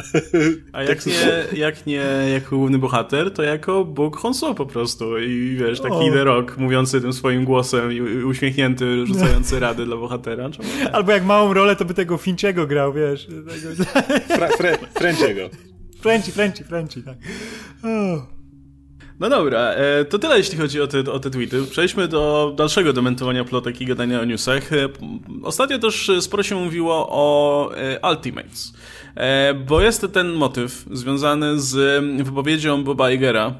A jak nie, jak nie jako główny bohater, to jako Bóg Honso po prostu. I wiesz, taki. Derok mówiący tym swoim głosem i uśmiechnięty, rzucający rady dla bohatera.
Albo jak małą rolę, to by tego Finczego grał, wiesz.
Tego... Fra, fre, Frenchiego.
Frenchy, Frenchy, Frenchy, tak. Oh.
No dobra, e, to tyle jeśli chodzi o te, o te tweety. Przejdźmy do dalszego dementowania plotek i gadania o newsach. E, ostatnio też sporo się mówiło o e, Ultimates, bo jest ten motyw związany z wypowiedzią Boba Igera,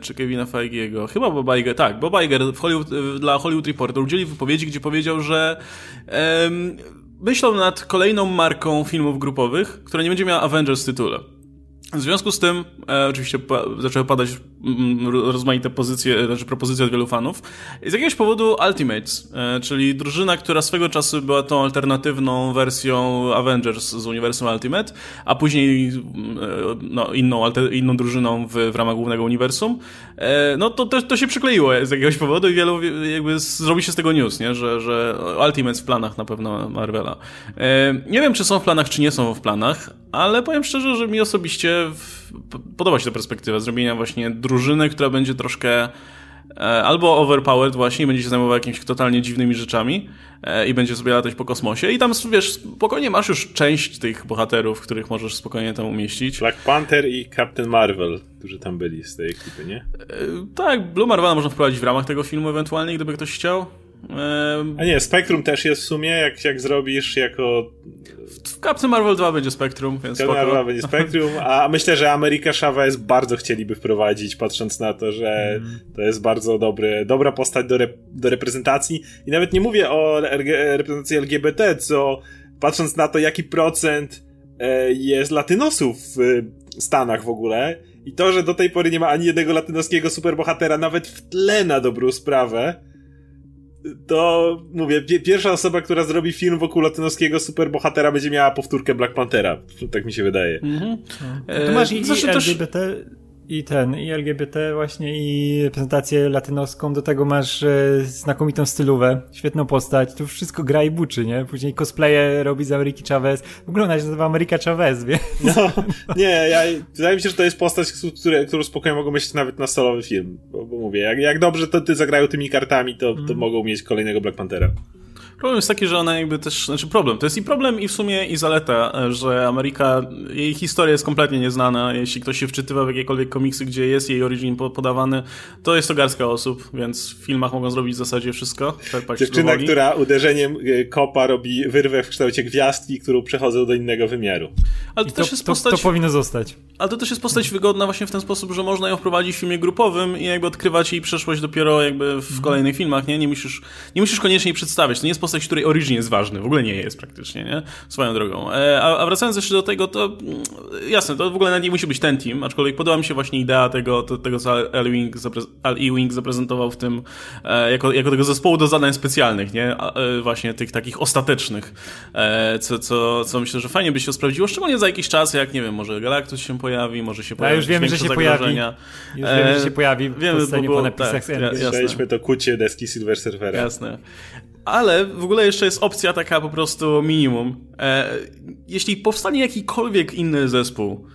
czy Kevina Feigiego, chyba Boba Iger, tak, Boba Iger Hollywood, dla Hollywood Reporter udzielił wypowiedzi, gdzie powiedział, że myślą nad kolejną marką filmów grupowych, która nie będzie miała Avengers w tytule. W związku z tym, e, oczywiście pa, zaczęły padać rozmaite pozycje, znaczy propozycje od wielu fanów. Z jakiegoś powodu Ultimates, e, czyli drużyna, która swego czasu była tą alternatywną wersją Avengers z uniwersum Ultimate, a później mm, e, no, inną, inną drużyną w, w ramach głównego uniwersum, e, no to, to, to się przykleiło z jakiegoś powodu i wielu jakby zrobi się z tego news, nie? Że, że Ultimates w planach na pewno Marvela. E, nie wiem, czy są w planach, czy nie są w planach, ale powiem szczerze, że mi osobiście podoba się ta perspektywa zrobienia właśnie drużyny, która będzie troszkę e, albo overpowered właśnie i będzie się zajmował jakimiś totalnie dziwnymi rzeczami e, i będzie sobie latać po kosmosie i tam, wiesz, spokojnie masz już część tych bohaterów, których możesz spokojnie tam umieścić.
Black Panther i Captain Marvel, którzy tam byli z tej ekipy, nie? E,
tak, Blue Marvela można wprowadzić w ramach tego filmu ewentualnie, gdyby ktoś chciał.
A nie, Spectrum też jest w sumie, jak, jak zrobisz jako...
W Captain Marvel 2 będzie Spektrum, więc
Captain Marvel 2 będzie Spektrum, a myślę, że America Chavez bardzo chcieliby wprowadzić, patrząc na to, że mm. to jest bardzo dobry, dobra postać do, do reprezentacji i nawet nie mówię o reprezentacji LGBT, co patrząc na to, jaki procent e, jest latynosów w Stanach w ogóle i to, że do tej pory nie ma ani jednego latynoskiego superbohatera, nawet w tle na dobrą sprawę, to mówię, pierwsza osoba, która zrobi film wokół latynoskiego superbohatera będzie miała powtórkę Black Panthera. Tak mi się wydaje. Mhm.
E, tu masz i, i LGBT, też... I ten, i LGBT właśnie, i reprezentację latynoską, do tego masz e, znakomitą stylówę, świetną postać, tu wszystko gra i buczy, nie? Później cosplaye robi z Ameryki Chavez. W ogóle ona się nazywa Ameryka Chavez, wie?
No, nie, ja, wydaje mi się, że to jest postać, które, którą spokojnie mogą myśleć nawet na solowy film, bo, bo mówię, jak, jak dobrze to ty zagrają tymi kartami, to, to mm. mogą mieć kolejnego Black Panthera.
Problem jest taki, że ona jakby też, znaczy problem, to jest i problem i w sumie i zaleta, że Ameryka, jej historia jest kompletnie nieznana, jeśli ktoś się wczytywa w jakiekolwiek komiksy, gdzie jest jej origin podawany, to jest to garstka osób, więc w filmach mogą zrobić w zasadzie wszystko.
Dziewczyna, która uderzeniem y, kopa robi wyrwę w kształcie gwiazdki, którą przechodzą do innego wymiaru.
Ale to, to też jest postać... To, to powinno zostać.
Ale to też jest postać wygodna właśnie w ten sposób, że można ją wprowadzić w filmie grupowym i jakby odkrywać jej przeszłość dopiero jakby w kolejnych filmach, nie? Nie musisz, nie musisz koniecznie jej przedstawiać. To nie jest postać, której origin jest ważny. W ogóle nie jest praktycznie, nie? Swoją drogą. E, a, a, wracając jeszcze do tego, to mm, jasne, to w ogóle nie musi być ten team, aczkolwiek podoba mi się właśnie idea tego, to, tego co Al Ewing, Al Ewing zaprezentował w tym, e, jako, jako tego zespołu do zadań specjalnych, nie? E, właśnie tych takich ostatecznych, co, co, co myślę, że fajnie by się sprawdziło, szczególnie za jakiś czas, jak nie wiem, może Galactus się pojawi, może się pojawi.
A już wiemy, że się pojawi. Już wiemy, że się pojawi wiemy, bo, po napisach
tak, Słyszeliśmy to kucie deski Silver Surfera.
Jasne. Ale w ogóle jeszcze jest opcja taka po prostu minimum. E, jeśli powstanie jakikolwiek inny zespół,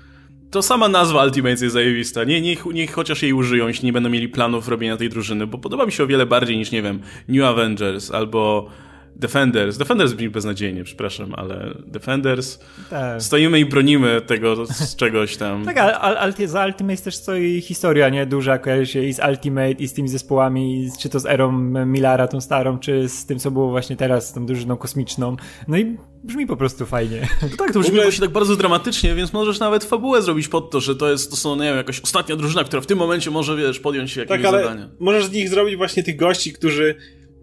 to sama nazwa Ultimate jest zajebista. Nie, niech, niech chociaż jej użyją, jeśli nie będą mieli planów robienia tej drużyny, bo podoba mi się o wiele bardziej niż, nie wiem, New Avengers albo Defenders. Defenders brzmi beznadziejnie, przepraszam, ale Defenders. Tak. Stoimy i bronimy tego z czegoś tam.
tak, ale za Ultimate też stoi historia, nie? Duża kojarzy się i z Ultimate, i z tymi zespołami, czy to z erą Millara, tą starą, czy z tym, co było właśnie teraz, z tą drużyną kosmiczną. No i brzmi po prostu fajnie.
No tak, to brzmi ogóle... właśnie tak bardzo dramatycznie, więc możesz nawet fabułę zrobić pod to, że to jest, to są, nie wiem, jakaś ostatnia drużyna, która w tym momencie może, wiesz, podjąć się jakieś tak, ale
możesz z nich zrobić właśnie tych gości, którzy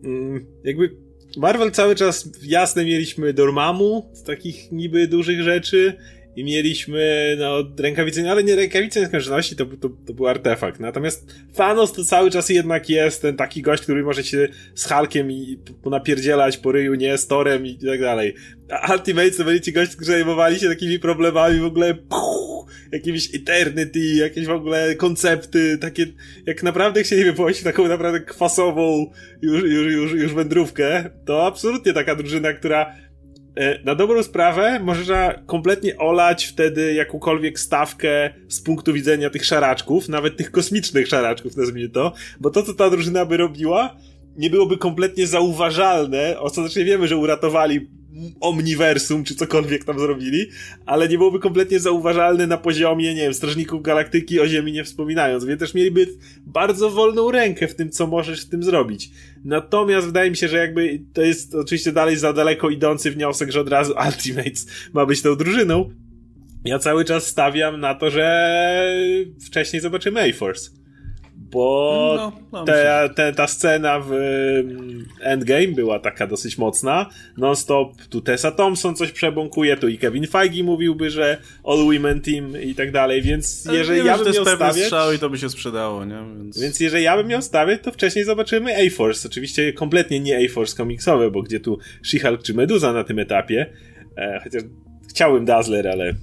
mm, jakby Marvel cały czas jasne mieliśmy Dormammu z takich niby dużych rzeczy i mieliśmy no, rękawice, ale nie rękawice nieskończoności, to, to, to był artefakt. Natomiast Thanos to cały czas jednak jest ten taki gość, który może się z Hulkiem i napierdzielać po ryju, nie, z Torem i tak dalej. A Ultimate to byli ci goście, którzy zajmowali się takimi problemami w ogóle puh, jakimiś Eternity, jakieś w ogóle koncepty, takie, jak naprawdę chcieliby pójść taką naprawdę kwasową już, już, już, już wędrówkę, to absolutnie taka drużyna, która na dobrą sprawę można kompletnie olać wtedy jakąkolwiek stawkę z punktu widzenia tych szaraczków, nawet tych kosmicznych szaraczków, nazwijmy to, bo to, co ta drużyna by robiła, nie byłoby kompletnie zauważalne, o co znaczy wiemy, że uratowali omniversum, czy cokolwiek tam zrobili, ale nie byłoby kompletnie zauważalny na poziomie, nie wiem, Strażników Galaktyki o Ziemi nie wspominając, więc też mieliby bardzo wolną rękę w tym, co możesz z tym zrobić. Natomiast wydaje mi się, że jakby to jest oczywiście dalej za daleko idący wniosek, że od razu Ultimates ma być tą drużyną. Ja cały czas stawiam na to, że wcześniej zobaczymy A-Force bo no, no, te, te, ta scena w mm, Endgame była taka dosyć mocna. Non-stop tu Tessa Thompson coś przebąkuje, tu i Kevin Feige mówiłby, że All Women Team i tak dalej, więc jeżeli ja bym miał stawiać...
strzał i to by się sprzedało, nie?
Więc... więc jeżeli ja bym miał stawiać, to wcześniej zobaczymy A-Force. Oczywiście kompletnie nie A-Force komiksowe, bo gdzie tu She-Hulk czy Meduza na tym etapie, e, chociaż chciałbym Dazzler, ale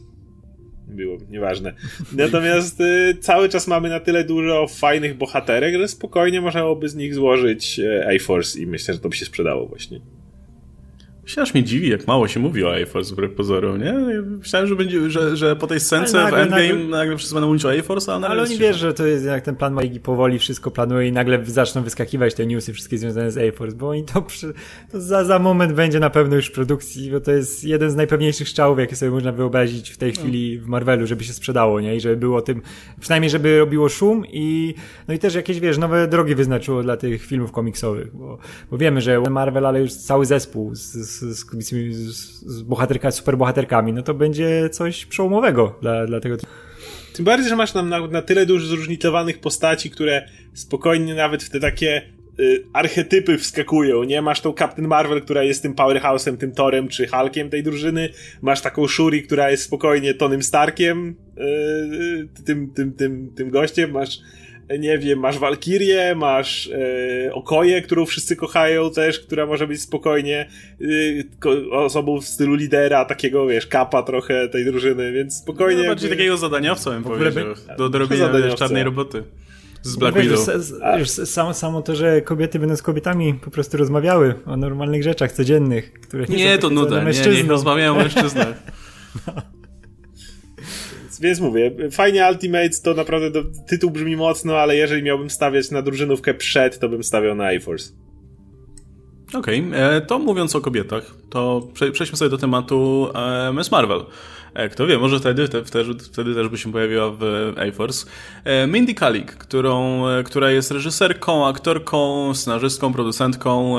było, nieważne. Natomiast y, cały czas mamy na tyle dużo fajnych bohaterek, że spokojnie można byłoby z nich złożyć y, A-Force i myślę, że to by się sprzedało właśnie.
Się aż mnie dziwi, jak mało się mówi o A-Force wbrew pozorom, nie? Myślałem, że, będzie, że, że po tej scence nagle, w Endgame nagle, nagle wszyscy będą mówić o A-Force,
ale... Ale oni wiesz, że to jest jak ten plan Maigi powoli wszystko planuje i nagle zaczną wyskakiwać te newsy wszystkie związane z A-Force, bo oni to, przy, to za, za moment będzie na pewno już w produkcji, bo to jest jeden z najpewniejszych strzałów, jakie sobie można wyobrazić w tej no. chwili w Marvelu, żeby się sprzedało, nie? I żeby było tym, przynajmniej żeby robiło szum i no i też jakieś, wiesz, nowe drogi wyznaczyło dla tych filmów komiksowych, bo, bo wiemy, że Marvel, ale już cały zespół z, z, z, z bohaterka, superbohaterkami, no to będzie coś przełomowego dla, dla tego.
Tym bardziej, że masz nam na, na tyle dużo zróżnicowanych postaci, które spokojnie nawet w te takie y, archetypy wskakują, nie? Masz tą Captain Marvel, która jest tym powerhouse'em, tym Torem czy Hulkiem tej drużyny, masz taką Shuri, która jest spokojnie Tonym Starkiem, y, y, tym, tym, tym, tym gościem, masz nie wiem, masz Walkirię, masz e, Okoję, którą wszyscy kochają też, która może być spokojnie e, osobą w stylu lidera, takiego, wiesz, kapa trochę tej drużyny, więc spokojnie... No,
bardziej jakby... takiego zadaniowca bym powiedział, do, do robienia czarnej roboty. Z Black Widow.
Już, samo, samo to, że kobiety będą z kobietami po prostu rozmawiały o normalnych rzeczach codziennych, które
nie, nie to nuda, nie, nie rozmawiają o mężczyznach. no.
Więc mówię, fajnie Ultimates to naprawdę do, tytuł brzmi mocno, ale jeżeli miałbym stawiać na drużynówkę przed, to bym stawiał na A-Force.
Okej, okay. E, to mówiąc o kobietach, to przejdźmy sobie do tematu e, Miss Marvel. E, kto wie, może wtedy, wtedy, wtedy też by się pojawiła w A-Force. E, Mindy Kaling, którą, e, która jest reżyserką, aktorką, scenarzystką, producentką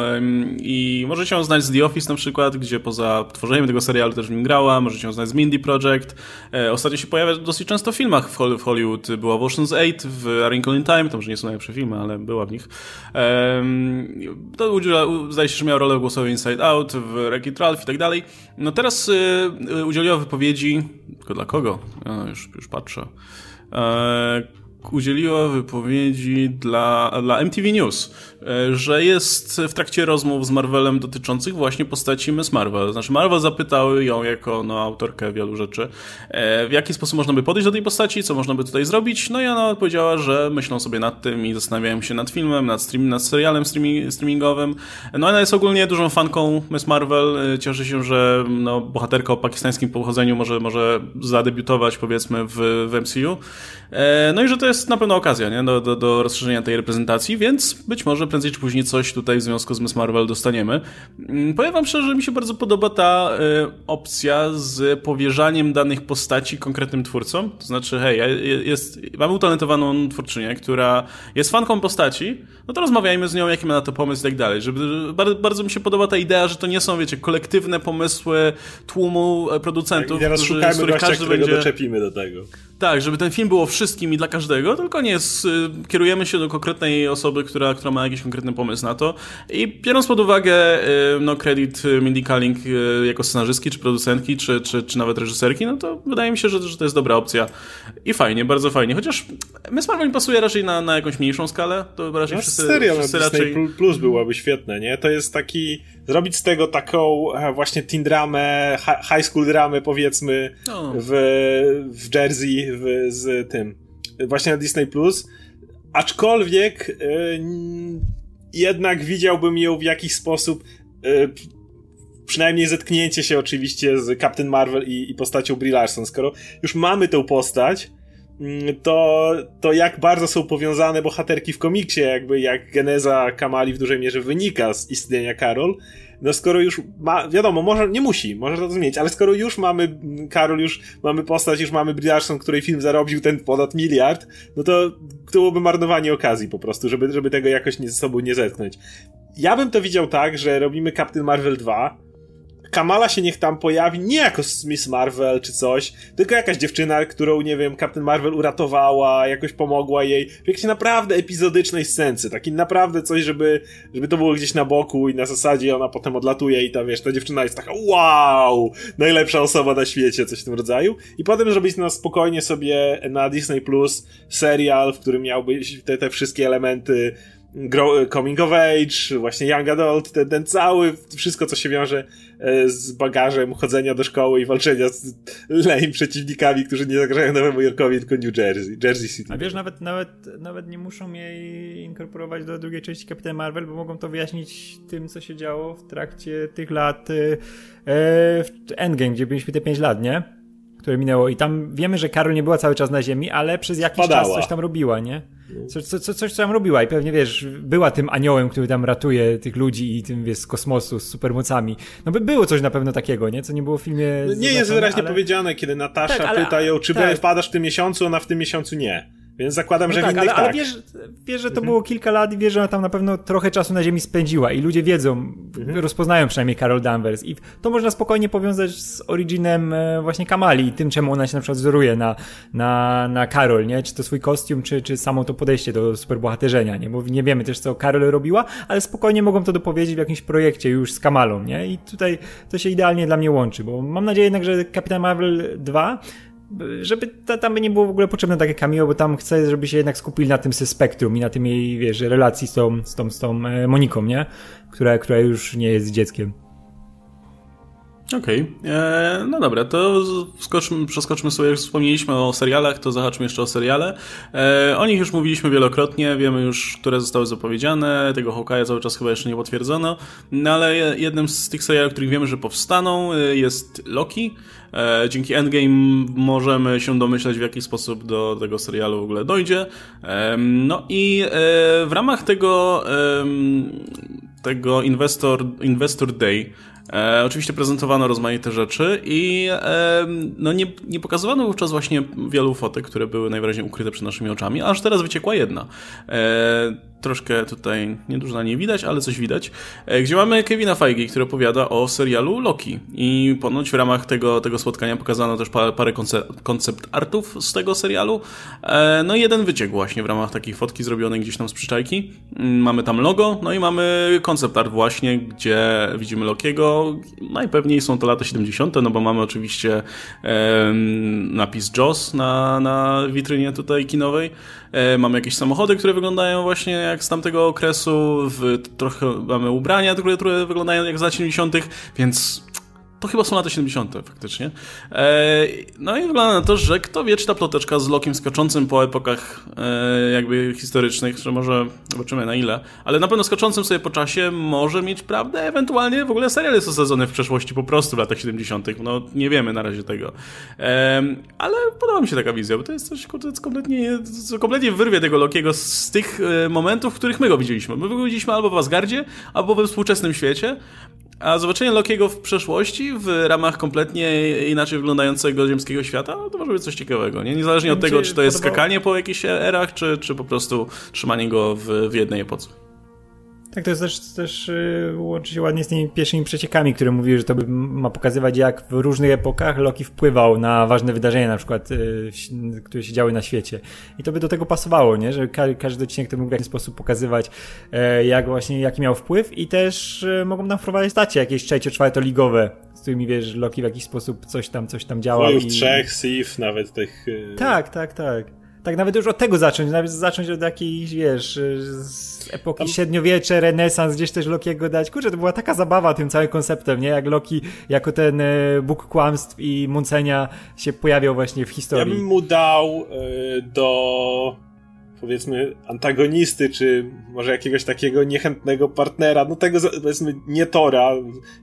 i możecie ją znać z The Office na przykład, gdzie poza tworzeniem tego serialu też w nim grała, możecie ją znać z Mindy Project. Ostatnio się pojawia dosyć często w filmach w Hollywood. Była w Ocean's 8, w A Wrinkle in Time, to może nie są najlepsze filmy, ale była w nich. To zdaje się, że miała rolę głosową Inside Out, w Wreck-It Ralph i tak dalej. No teraz udzieliła wypowiedzi tylko dla kogo? Ja już, już patrzę. E, udzieliła wypowiedzi dla, dla MTV News, że jest w trakcie rozmów z Marvelem dotyczących właśnie postaci Miss Marvel. Znaczy Marvel zapytał ją jako no, autorkę wielu rzeczy, e, w jaki sposób można by podejść do tej postaci, co można by tutaj zrobić. No i ona odpowiedziała, że myślą sobie nad tym i zastanawiają się nad filmem, nad, stream, nad serialem streaming, streamingowym. No ona jest ogólnie dużą fanką Miss Marvel. E, cieszy się, że no, bohaterka o pakistańskim pochodzeniu może, może zadebiutować powiedzmy w, w MCU. No i że to jest na pewno okazja nie? Do, do, do rozszerzenia tej reprezentacji, więc być może prędzej czy później coś tutaj w związku z Miss Marvel dostaniemy. Mm, powiem wam szczerze, że mi się bardzo podoba ta y, opcja z powierzaniem danych postaci konkretnym twórcom. To znaczy, hej, jest, mamy utalentowaną twórczynię, która jest fanką postaci, no to rozmawiajmy z nią, jaki ma na to pomysł i tak dalej. Żeby, bardzo, bardzo mi się podoba ta idea, że to nie są, wiecie, kolektywne pomysły tłumu e, producentów,
tak, i teraz którzy, z których gościa, każdy będzie... doczepimy do tego.
Tak, żeby ten film było wszystkim i dla każdego, tylko nie, kierujemy się do konkretnej osoby, która, która ma jakiś konkretny pomysł na to. I biorąc pod uwagę y, no, kredyt Mindy Kaling y, jako scenarzystki, czy producentki, czy, czy, czy nawet reżyserki, no to wydaje mi się, że, że to jest dobra opcja. I fajnie, bardzo fajnie. Chociaż Miss Marvel pasuje raczej na, na jakąś mniejszą skalę. To raczej no, wszyscy,
serial wszyscy raczej... Plus byłaby świetne, nie? To jest taki zrobić z tego taką e, właśnie teen dramę, high school dramę powiedzmy no. w, w Jersey w, z tym właśnie na Disney Plus, aczkolwiek yy, jednak widziałbym ją w jakiś sposób yy, przynajmniej zetknięcie się oczywiście z Captain Marvel i, i postacią Brie Larson. Skoro już mamy tę postać, to, to jak bardzo są powiązane bohaterki w komiksie, jakby jak geneza Kamali w dużej mierze wynika z istnienia Karol, no skoro już ma, wiadomo, może, nie musi, może to zmienić, ale skoro już mamy Karol, już mamy postać, już mamy Brie której film zarobił ten ponad miliard, no to to byłoby marnowanie okazji po prostu, żeby, żeby tego jakoś nie, ze sobą nie zetknąć. Ja bym to widział tak, że robimy Captain Marvel 2, Kamala się niech tam pojawi nie jako Miss Marvel czy coś, tylko jakaś dziewczyna, którą, nie wiem, Captain Marvel uratowała, jakoś pomogła jej w jakiejś naprawdę epizodycznej scence, taki naprawdę coś, żeby, żeby to było gdzieś na boku i na zasadzie ona potem odlatuje i ta, wiesz, ta dziewczyna jest taka wow, najlepsza osoba na świecie, coś w tym rodzaju. I potem zrobić na spokojnie sobie na Disney Plus serial, w którym miałby te, te wszystkie elementy coming of age, właśnie young adult, ten, ten cały, wszystko co się wiąże e, z bagażem chodzenia do szkoły i walczenia z lame przeciwnikami, którzy nie zagrażają Nowemu Jorkowi, tylko New Jersey, Jersey City.
A wiesz, nawet, nawet, nawet nie muszą jej inkorporować do drugiej części Captain Marvel, bo mogą to wyjaśnić tym, co się działo w trakcie tych lat e, w Endgame, gdzie byliśmy te 5 lat, nie? które minęło i tam wiemy, że Karol nie była cały czas na ziemi, ale przez jakiś czas coś tam robiła, nie? Co, co, co, coś tam robiła i pewnie, wiesz, była tym aniołem, który tam ratuje tych ludzi i tym, wiesz, z kosmosu, z supermocami. No by było coś na pewno takiego, nie? Co nie było w filmie...
No, nie jest wyraźnie ale... powiedziane, kiedy Natasza tak, ale, pyta ją, czy tak. wpadasz w tym miesiącu, ona w tym miesiącu nie. Więc zakładam, no że tak, w innych ale,
ale wiesz, wiesz, że to mhm. było kilka lat i wiesz, że ona tam na pewno trochę czasu na ziemi spędziła i ludzie wiedzą, mhm. rozpoznają przynajmniej Carol Danvers i to można spokojnie powiązać z originem e, właśnie Kamali i tym, czemu ona się na przykład wzoruje na, na, na Carol, nie? Czy to swój kostium, czy, czy samo to podejście do superbohaterzenia, nie? Bo nie wiemy też, co Carol robiła, ale spokojnie mogą to dopowiedzieć w jakimś projekcie już z Kamalą, nie? I tutaj to się idealnie dla mnie łączy, bo mam nadzieję jednak, że Kapitan Marvel 2 żeby ta, tam by nie było w ogóle potrzebne takie cameo, bo tam chcę, żeby się jednak skupili na tym spektrum i na tym jej, wiesz, relacji z tą, z tą, z tą e, Moniką, nie? Która, która już nie jest dzieckiem.
Okej, okay. E, no dobra, to skoczmy, przeskoczmy sobie, jak wspomnieliśmy o serialach, to zahaczmy jeszcze o seriale. E, o nich już mówiliśmy wielokrotnie, wiemy już, które zostały zapowiedziane, tego Hawkeye'a cały czas chyba jeszcze nie potwierdzono, no ale jednym z tych seriali, których wiemy, że powstaną jest Loki. E, dzięki Endgame możemy się domyśleć, w jaki sposób do tego serialu w ogóle dojdzie. No i e, w ramach tego, tego Investor, Investor Day E, oczywiście prezentowano rozmaite rzeczy i e, no nie, nie pokazywano wówczas właśnie wielu fotek, które były najwyraźniej ukryte przed naszymi oczami, aż teraz wyciekła jedna. E, troszkę tutaj niedużo nie widać, ale coś widać, e, gdzie mamy Kevina Feige, który opowiada o serialu Loki i ponoć w ramach tego, tego spotkania pokazano też parę, parę koncept artów z tego serialu. E, no i jeden wyciek właśnie w ramach takiej fotki zrobionej gdzieś tam z przyczajki. Mm, mamy tam logo, no i mamy koncept art właśnie, gdzie widzimy Lokiego. Najpewniej są to lata 70., no bo mamy oczywiście napis Joss na, na witrynie tutaj kinowej. E, mamy jakieś samochody, które wyglądają właśnie jak z tamtego okresu, w, trochę mamy ubrania, które, które wyglądają jak z lat 70., więc to chyba są lata 70. faktycznie. E, no i wygląda na to, że kto wie, czy ta ploteczka z Lokiem skaczącym po epokach e, jakby historycznych, że może zobaczymy na ile, ale na pewno skaczącym sobie po czasie może mieć prawdę, ewentualnie w ogóle serial jest osadzony w przeszłości po prostu w latach 70. No nie wiemy na razie tego. E, ale podoba mi się taka wizja, bo to jest coś kurde, kompletnie, kompletnie wyrwie tego Lokiego z tych momentów, w których my go widzieliśmy. My go widzieliśmy albo w Asgardzie, albo we współczesnym świecie, a zobaczenie Lokiego w przeszłości, w ramach kompletnie inaczej wyglądającego ziemskiego świata, no to może być coś ciekawego. Nie? Niezależnie od tego, czy to jest skakanie po jakichś erach, czy, czy po prostu trzymanie go w, w jednej epoce.
Tak, to jest też, też y, łączy się ładnie z tymi pierwszymi przeciekami, które mówiły, że to ma pokazywać, jak w różnych epokach Loki wpływał na ważne wydarzenia, na przykład, y, które się działy na świecie. I to by do tego pasowało, nie? Że każdy odcinek to mógł w jakiś sposób pokazywać, e, jak właśnie, jaki miał wpływ i też y, mogą nam wprowadzić stacie jakieś trzecie-czwartoligowe, z którymi, wiesz, Loki w jakiś sposób coś tam, coś tam działał.
No i... trzech, Sif, nawet tych...
Tak, tak, tak tak nawet już od tego zacząć, nawet zacząć od jakiejś, wiesz, z epoki Tam... średniowiecze, renesans, gdzieś też Lokiego dać. Kurczę, to była taka zabawa tym całym konceptem, nie? Jak Loki jako ten e, Bóg kłamstw i mącenia się pojawiał właśnie w historii.
Ja bym mu dał y, do powiedzmy antagonisty, czy może jakiegoś takiego niechętnego partnera, no tego powiedzmy nie Tora,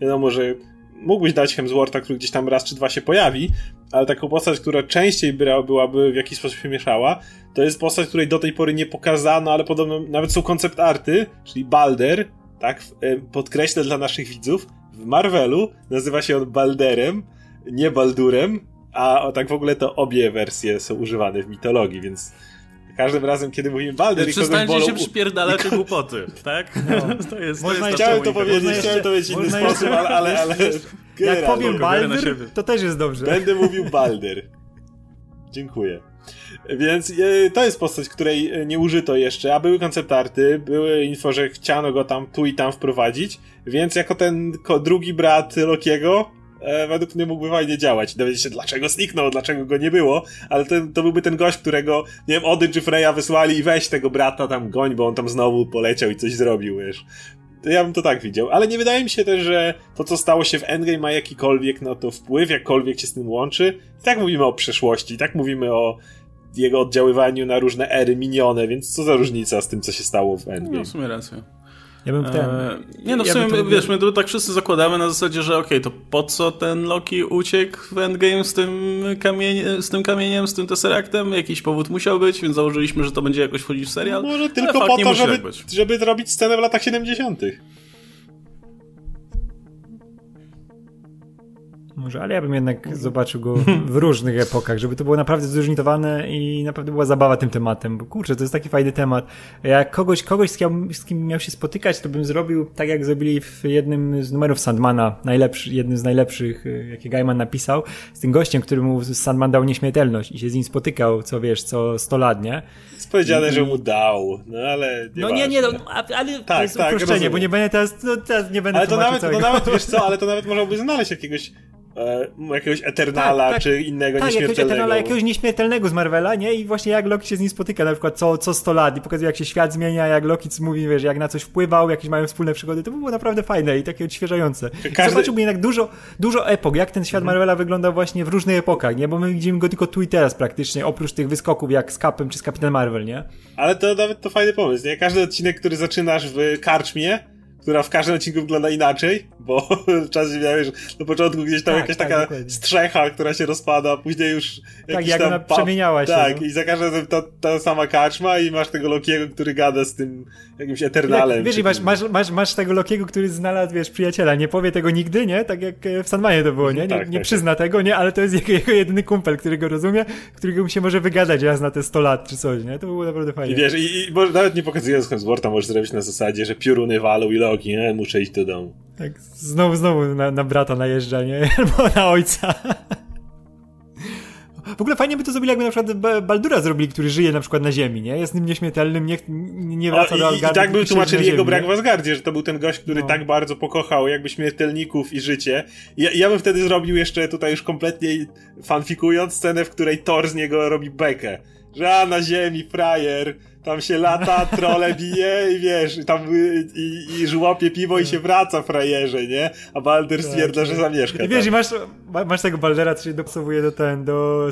wiadomo, że mógłbyś dać Hemswortha, który gdzieś tam raz czy dwa się pojawi, ale taką postać, która częściej byłaby w jakiś sposób się mieszała, to jest postać, której do tej pory nie pokazano, ale podobno nawet są koncept arty, czyli Balder, tak, podkreślę dla naszych widzów, w Marvelu nazywa się on Balderem, nie Baldurem, a tak w ogóle to obie wersje są używane w mitologii, więc każdym razem, kiedy mówimy Balder i kogoś bolą...
się przypierdalacie głupoty, tak? No.
To jest, to jest chciałem to powiedzieć, chciałem to powiedzieć w inny sposób, ale, ale, ale
Jak powiem Balder, to też jest dobrze.
Będę mówił Balder. Dziękuję. Więc e, to jest postać, której e, nie użyto jeszcze, a były konceptarty, były info, że chciano go tam tu i tam wprowadzić, więc jako ten drugi brat Lokiego e, według mnie mógłby fajnie działać. Dowiedzieć się, dlaczego zniknął, dlaczego go nie było, ale to byłby ten gość, którego, nie wiem, Odyn czy Freya wysłali i weź tego brata tam goń, bo on tam znowu poleciał i coś zrobił, wiesz. Ja bym to tak widział. Ale nie wydaje mi się też, że to, co stało się w Endgame ma jakikolwiek na to wpływ, jakkolwiek się z tym łączy. I tak mówimy o przeszłości, i tak mówimy o jego oddziaływaniu na różne ery minione, więc co za różnica z tym, co się stało w Endgame.
No, w sumie.
Ja bym ten... Eee,
nie no, w sumie, to... wiesz, my tu tak wszyscy zakładamy na zasadzie, że okej, okay, to po co ten Loki uciekł w Endgame z tym, kamieniem, z tym kamieniem, z tym Tesseractem? Jakiś powód musiał być, więc założyliśmy, że to będzie jakoś wchodzić w serial.
Może tylko po to, żeby, tak żeby zrobić scenę w latach 70.
Może, ale ja bym jednak zobaczył go w różnych epokach, żeby to było naprawdę zróżnicowane i naprawdę była zabawa tym tematem, bo kurczę, to jest taki fajny temat. Jak kogoś, kogoś z kim, z kim miał się spotykać, to bym zrobił tak, jak zrobili w jednym z numerów Sandmana, najlepszy, jednym z najlepszych, y, jakie Gaiman napisał, z tym gościem, który mu Sandman dał nieśmiertelność i się z nim spotykał, co wiesz, co 100 lat, nie?
Jest powiedziane, I, że mu dał, no ale
nie No nie, nie, no, ale tak, to jest tak, uproszczenie, rozumiem. bo nie będę teraz, no, teraz nie będę
Ale to nawet, nawet, wiesz co, ale to nawet można by znaleźć jakiegoś jakiegoś Eternala, tak, tak, czy innego tak, nieśmiertelnego. Jakiegoś Eternala,
jakiegoś nieśmiertelnego z Marvela, nie? I właśnie jak Loki się z nim spotyka, na przykład co, co 100 lat i pokazuje, jak się świat zmienia, jak Loki mówi, wiesz, jak na coś wpływał, jakieś mają wspólne przygody, to by było naprawdę fajne i takie odświeżające. Każdy... Zobaczyłbym jednak dużo, dużo epok, jak ten świat mhm. Marvela wygląda właśnie w różnych epokach, nie? Bo my widzimy go tylko tu i teraz praktycznie, oprócz tych wyskoków jak z Capem czy z Kapitan Marvel, nie?
Ale to nawet to fajny pomysł, nie? Każdy odcinek, który zaczynasz w karczmie, która w każdym odcinku wygląda inaczej, bo czasem miałeś na początku gdzieś tam tak, jakaś tak, taka dokładnie. strzecha, która się rozpada, później już
tak, jak tam ona przemieniała się.
Tak, no. i za każdym razem ta, ta sama kaczma i masz tego Lokiego, który gada z tym jakimś Eternalem.
Tak, wiesz, i masz, masz, masz, masz tego Lokiego, który znalazł, wiesz, przyjaciela, nie powie tego nigdy, nie? Tak jak w Sandmanie to było, nie? Nie, tak, nie tak, przyzna tak. tego, nie? Ale to jest jego, jego jedyny kumpel, który go rozumie, którego mu się może wygadać raz na te 100 lat czy coś, nie? To było naprawdę fajnie.
I wiesz, i, i może nawet nie pokazując Hemswortha, możesz zrobić na zasadzie, że pioruny walą i Nie? Muszę iść do domu.
Tak, znowu, znowu na, na brata najeżdża, nie? Albo na ojca. W ogóle fajnie by to zrobili, jakby na przykład Baldura zrobili, który żyje na przykład na Ziemi, nie? Jest nim nieśmiertelnym, nie, nie wraca o, do
Asgardu. I, tak by tłumaczyli jego brak w Asgardzie, że to był ten gość, który no. tak bardzo pokochał jakby śmiertelników i życie. Ja, ja bym wtedy zrobił jeszcze tutaj już kompletnie fanfikując scenę, w której Thor z niego robi bekę. Że a, na Ziemi, frajer, tam się lata, trole bije i wiesz, i tam i, i żłopie piwo i się wraca frajerze, nie? A Balder tak, stwierdza, tak, że zamieszka.
I wiesz, i masz, masz tego Baldera, co się dopasowuje do ten, do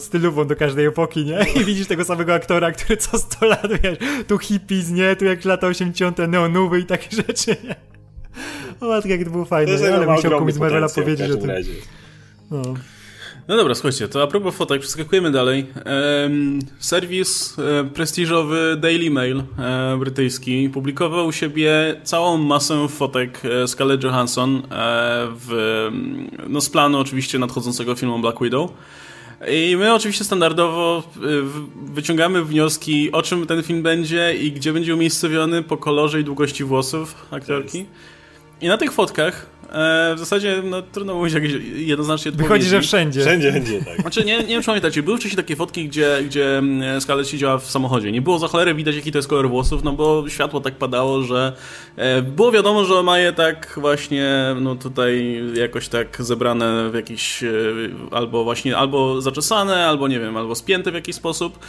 do każdej epoki, nie? I widzisz tego samego aktora, który co 100 lat, wiesz, tu hippies, nie? Tu jak lata 80 neonówy i takie rzeczy, nie? O matko, jak to było fajne, to ale musiał komuś z Marvela powiedzieć, że to...
No. No dobra, słuchajcie, to a propos fotek, przeskakujemy dalej. Ehm, serwis e, prestiżowy Daily Mail e, brytyjski publikował u siebie całą masę fotek e, Scarlett Johansson e, w, no z planu oczywiście nadchodzącego filmu Black Widow. I my oczywiście standardowo e, wyciągamy wnioski, o czym ten film będzie i gdzie będzie umiejscowiony po kolorze i długości włosów aktorki. I na tych fotkach E, w zasadzie no, trudno mówić jakieś jednoznacznie
Wychodzi, że wszędzie.
Wszędzie będzie, tak.
Znaczy, nie, nie wiem, czy pamiętacie, były wcześniej takie fotki, gdzie, gdzie mm, Scarlett siedziała w samochodzie. Nie było za cholerę widać, jaki to jest kolor włosów, no bo światło tak padało, że e, było wiadomo, że ma je tak właśnie, no tutaj jakoś tak zebrane w jakiś, e, albo właśnie, albo zaczesane, albo nie wiem, albo spięte w jakiś sposób.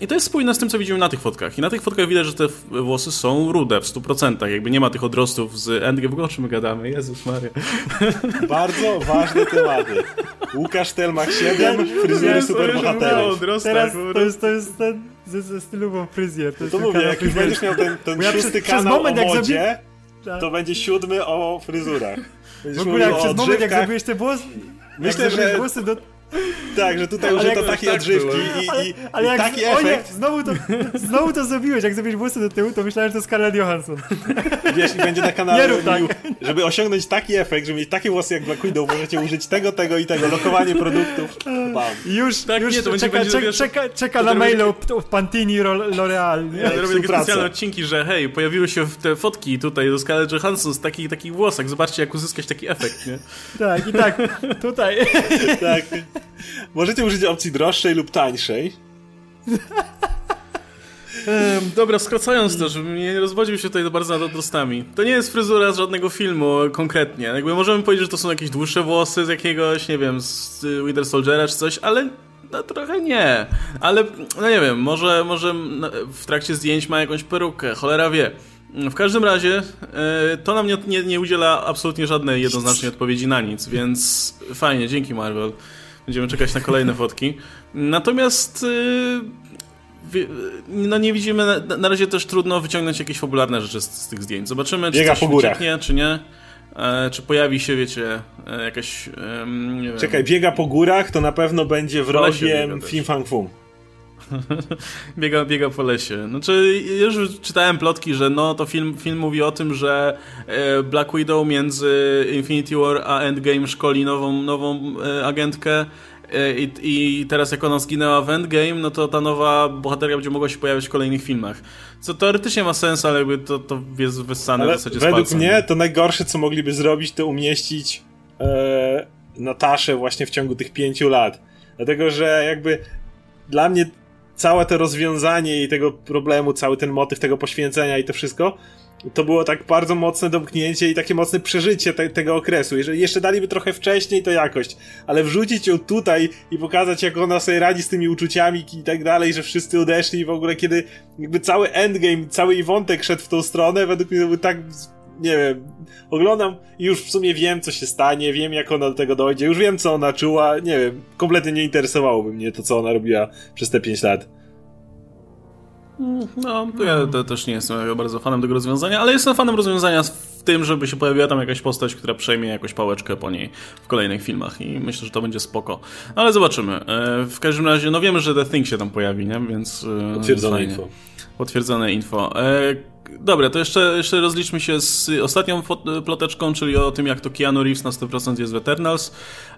I to jest spójne z tym, co widzimy na tych fotkach. I na tych fotkach widać, że te włosy są rude w 100%. Jakby nie ma tych odrostów z Endgame. W ogóle o czym my gadamy? Jezus Maria.
Bardzo ważne tematy. Łukasz Telmach 7, fryzury superbohaterów.
Teraz to jest, to jest ten ze, ze stylową fryzjer.
To, to mówię, jak już będziesz miał ten, ten ja szósty przez, kanał przez moment, o modzie, tak. to będzie siódmy o fryzurach.
Będziesz w ogóle jak przez moment jak zrobiłeś te włosy, Myślę, że włosy do,
tak, że tutaj użyto takie tak odżywki i, i, ale, ale i jak taki z... efekt.
Nie, znowu, to, znowu to zrobiłeś, jak zrobisz włosy do tyłu, to myślałem, że to Scarlett Johansson.
Wiesz, i będzie na kanale, nie tak. żeby osiągnąć taki efekt, żeby mieć takie włosy jak Black Widow, możecie użyć tego, tego i tego, lokowanie produktów. Bam.
Już, tak, już nie, to czeka, będzie, czeka, czeka, czeka na mailu w Pantini L'Oreal.
Ja robię takie specjalne odcinki, że hej, pojawiły się te fotki tutaj do Scarlett Johansson z takich, takich włosach, zobaczcie jak uzyskać taki efekt, nie?
Tak, i tak, tutaj.
tak. Możecie użyć opcji droższej lub tańszej.
Ehm, dobra, skracając to, żebym nie rozwodził się tutaj bardzo nad odrostami. To nie jest fryzura z żadnego filmu konkretnie. Jakby możemy powiedzieć, że to są jakieś dłuższe włosy z jakiegoś, nie wiem, z Winter Soldiera czy coś, ale no trochę nie. Ale, no nie wiem, może, może w trakcie zdjęć ma jakąś perukę, cholera wie. W każdym razie e, to nam nie, nie, nie udziela absolutnie żadnej jednoznacznej odpowiedzi na nic, więc fajnie, dzięki Marvel. Będziemy czekać na kolejne fotki. Natomiast y, no nie widzimy, na, razie też trudno wyciągnąć jakieś fabularne rzeczy z, z tych zdjęć. Zobaczymy, czy Biega coś ucieknie, czy nie. E, czy pojawi się, wiecie, e, jakaś.
wiem. Czekaj, biega po górach, to na pewno będzie wrogiem Film Fang Fum.
biega, biega po lesie. Znaczy, już czytałem plotki, że no to film, film mówi o tym, że e, Black Widow między Infinity War a Endgame szkoli nową, nową e, agentkę. E, I, I, teraz jak ona zginęła w Endgame, no to ta nowa bohateria będzie mogła się pojawić w kolejnych filmach. Co teoretycznie ma sens, ale jakby to, to jest wyssane ale w zasadzie
Według mnie to najgorsze, co mogliby zrobić, to umieścić e, Nataszę właśnie w ciągu tych pięciu lat. Dlatego, że jakby dla mnie całe to rozwiązanie i tego problemu, cały ten motyw tego poświęcenia i to wszystko, to było tak bardzo mocne domknięcie i takie mocne przeżycie te, tego okresu. Jeżeli jeszcze daliby trochę wcześniej, to jakość, ale wrzucić ją tutaj i pokazać, jak ona sobie radzi z tymi uczuciami i tak dalej, że wszyscy odeszli i w ogóle kiedy jakby cały endgame, cały wątek szedł w tą stronę, według mnie to był tak nie wiem, oglądam i już w sumie wiem, co się stanie, wiem, jak ona do tego dojdzie, już wiem, co ona czuła, nie wiem, kompletnie nie interesowałoby mnie to, co ona robiła przez te 5 lat.
No, to ja to też nie jestem bardzo fanem tego rozwiązania, ale jestem fanem rozwiązania w tym, żeby się pojawiła tam jakaś postać, która przejmie jakąś pałeczkę po niej w kolejnych filmach i myślę, że to będzie spoko. Ale zobaczymy. E, w każdym razie, no wiemy, że The Thing się tam pojawi, nie? Więc...
E, Potwierdzone info.
Potwierdzone info. E, Dobra, to jeszcze, jeszcze rozliczmy się z ostatnią ploteczką, czyli o tym, jak to Keanu Reeves na 100% jest w Eternals.